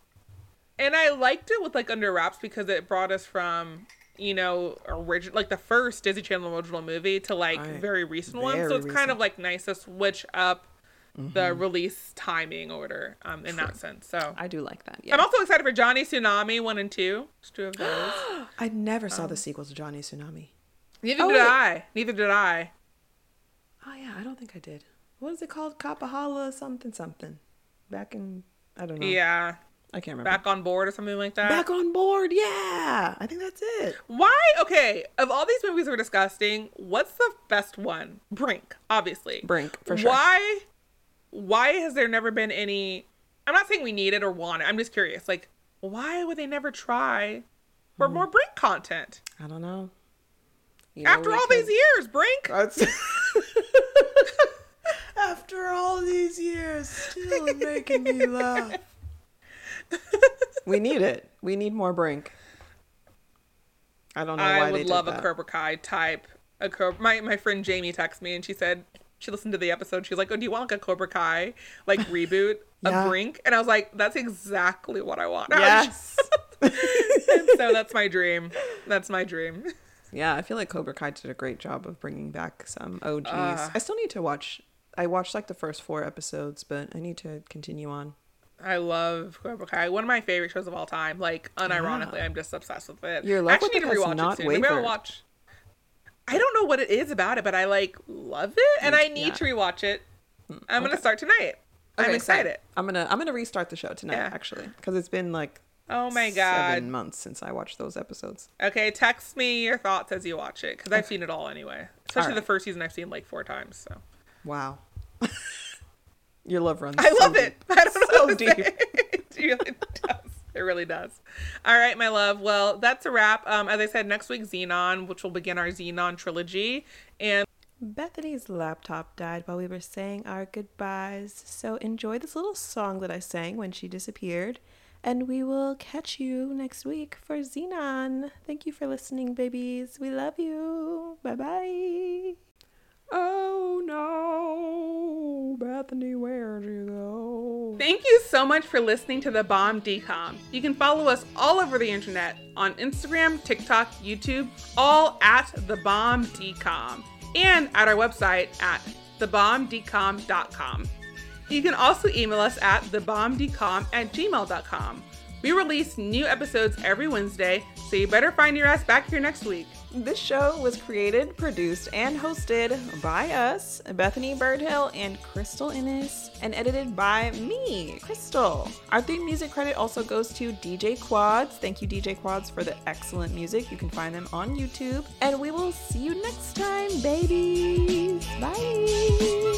[SPEAKER 1] And I liked it with like Under Wraps because it brought us from you know original like the first Disney Channel original movie to like
[SPEAKER 2] Right.
[SPEAKER 1] very recent ones. So it's kind of like nice to switch up the release timing order um, in that sense. So
[SPEAKER 2] I do like that. Yeah.
[SPEAKER 1] I'm also excited for Johnny Tsunami one and two. There's two of *gasps* those.
[SPEAKER 2] I never saw the sequel to Johnny Tsunami.
[SPEAKER 1] Neither
[SPEAKER 2] Oh,
[SPEAKER 1] did
[SPEAKER 2] wait.
[SPEAKER 1] I. Neither did I.
[SPEAKER 2] Oh yeah, I don't think I did. What is it called? Kapahala something something. Back in I don't know.
[SPEAKER 1] Yeah.
[SPEAKER 2] I can't remember.
[SPEAKER 1] Back on board or something like that.
[SPEAKER 2] Back on board. Yeah, I think that's it.
[SPEAKER 1] Why? Okay, of all these movies we're discussing, what's the best one? Brink, obviously.
[SPEAKER 2] Brink for sure.
[SPEAKER 1] Why? Why has there never been any? I'm not saying we need it or want it. I'm just curious. Like, why would they never try
[SPEAKER 2] Hmm.
[SPEAKER 1] for more Brink content
[SPEAKER 2] I don't know. You know,
[SPEAKER 1] after all
[SPEAKER 2] could-
[SPEAKER 1] these years? Brink. *laughs* *laughs*
[SPEAKER 2] After all these years, still making me *laughs* laugh. *laughs* we need it. We need more Brink. I don't know why
[SPEAKER 1] I would love a Cobra Kai type. A Cobra. My my friend Jamie texted me and she said she listened to the episode. She was like, "Oh, do you want like a Cobra Kai like *laughs* reboot
[SPEAKER 2] Yeah.
[SPEAKER 1] of Brink?" And I was like, "That's exactly what I want." *laughs*
[SPEAKER 2] Yes.
[SPEAKER 1] so that's my dream. That's my dream.
[SPEAKER 2] yeah, I feel like Cobra Kai did a great job of bringing back some OGs.
[SPEAKER 1] Ah.
[SPEAKER 2] I still need to watch. I watched like the first four episodes, but I need to continue on.
[SPEAKER 1] I love Cobra Kai. One of my favorite shows of all time. Like unironically,
[SPEAKER 2] Yeah.
[SPEAKER 1] I'm just obsessed with it.
[SPEAKER 2] Your
[SPEAKER 1] I
[SPEAKER 2] love
[SPEAKER 1] actually
[SPEAKER 2] with
[SPEAKER 1] need to rewatch
[SPEAKER 2] not
[SPEAKER 1] it soon. Maybe I'll
[SPEAKER 2] wavered.
[SPEAKER 1] watch. I don't know what it is about it, but I like love it, and I need
[SPEAKER 2] Yeah.
[SPEAKER 1] to rewatch it. Hmm, I'm gonna start tonight. I'm excited.
[SPEAKER 2] same. I'm gonna I'm gonna restart the show tonight
[SPEAKER 1] Yeah.
[SPEAKER 2] actually because it's been like
[SPEAKER 1] Oh my god.
[SPEAKER 2] seven months since I watched those episodes.
[SPEAKER 1] Okay, text me your thoughts as you watch it because I've seen it all anyway. Especially the first season, I've seen like four times. So
[SPEAKER 2] Wow, *laughs* your love runs.
[SPEAKER 1] I
[SPEAKER 2] so
[SPEAKER 1] love
[SPEAKER 2] deep.
[SPEAKER 1] it. I don't know
[SPEAKER 2] So
[SPEAKER 1] what to
[SPEAKER 2] deep.
[SPEAKER 1] say. *laughs* it really *laughs* does. It really does. All right, my love. Well, that's a wrap. Um, as I said, next week Zenon, which will begin our Zenon trilogy, and
[SPEAKER 2] Bethany's laptop died while we were saying our goodbyes, so enjoy this little song that I sang when she disappeared. And we will catch you next week for Zenon. Thank you for listening, babies. We love you. Bye bye. Oh no, Bethany, where'd you go?
[SPEAKER 1] Thank you so much for listening to the Bomb DCOM. You can follow us all over the internet on Instagram, TikTok, YouTube, all at the Bomb DCOM, and at our website at thebombdcom.com. You can also email us at thebombdcom at gmail.com. We release new episodes every Wednesday, so you better find your ass back here next week.
[SPEAKER 2] This show was created, produced, and hosted by us, Bethany Birdhill and Crystal Innes, and edited by me, Crystal. Our theme music credit also goes to DJ Quads. Thank you, DJ Quads, for the excellent music. You can find them on YouTube. And we will see you next time, babies. Bye.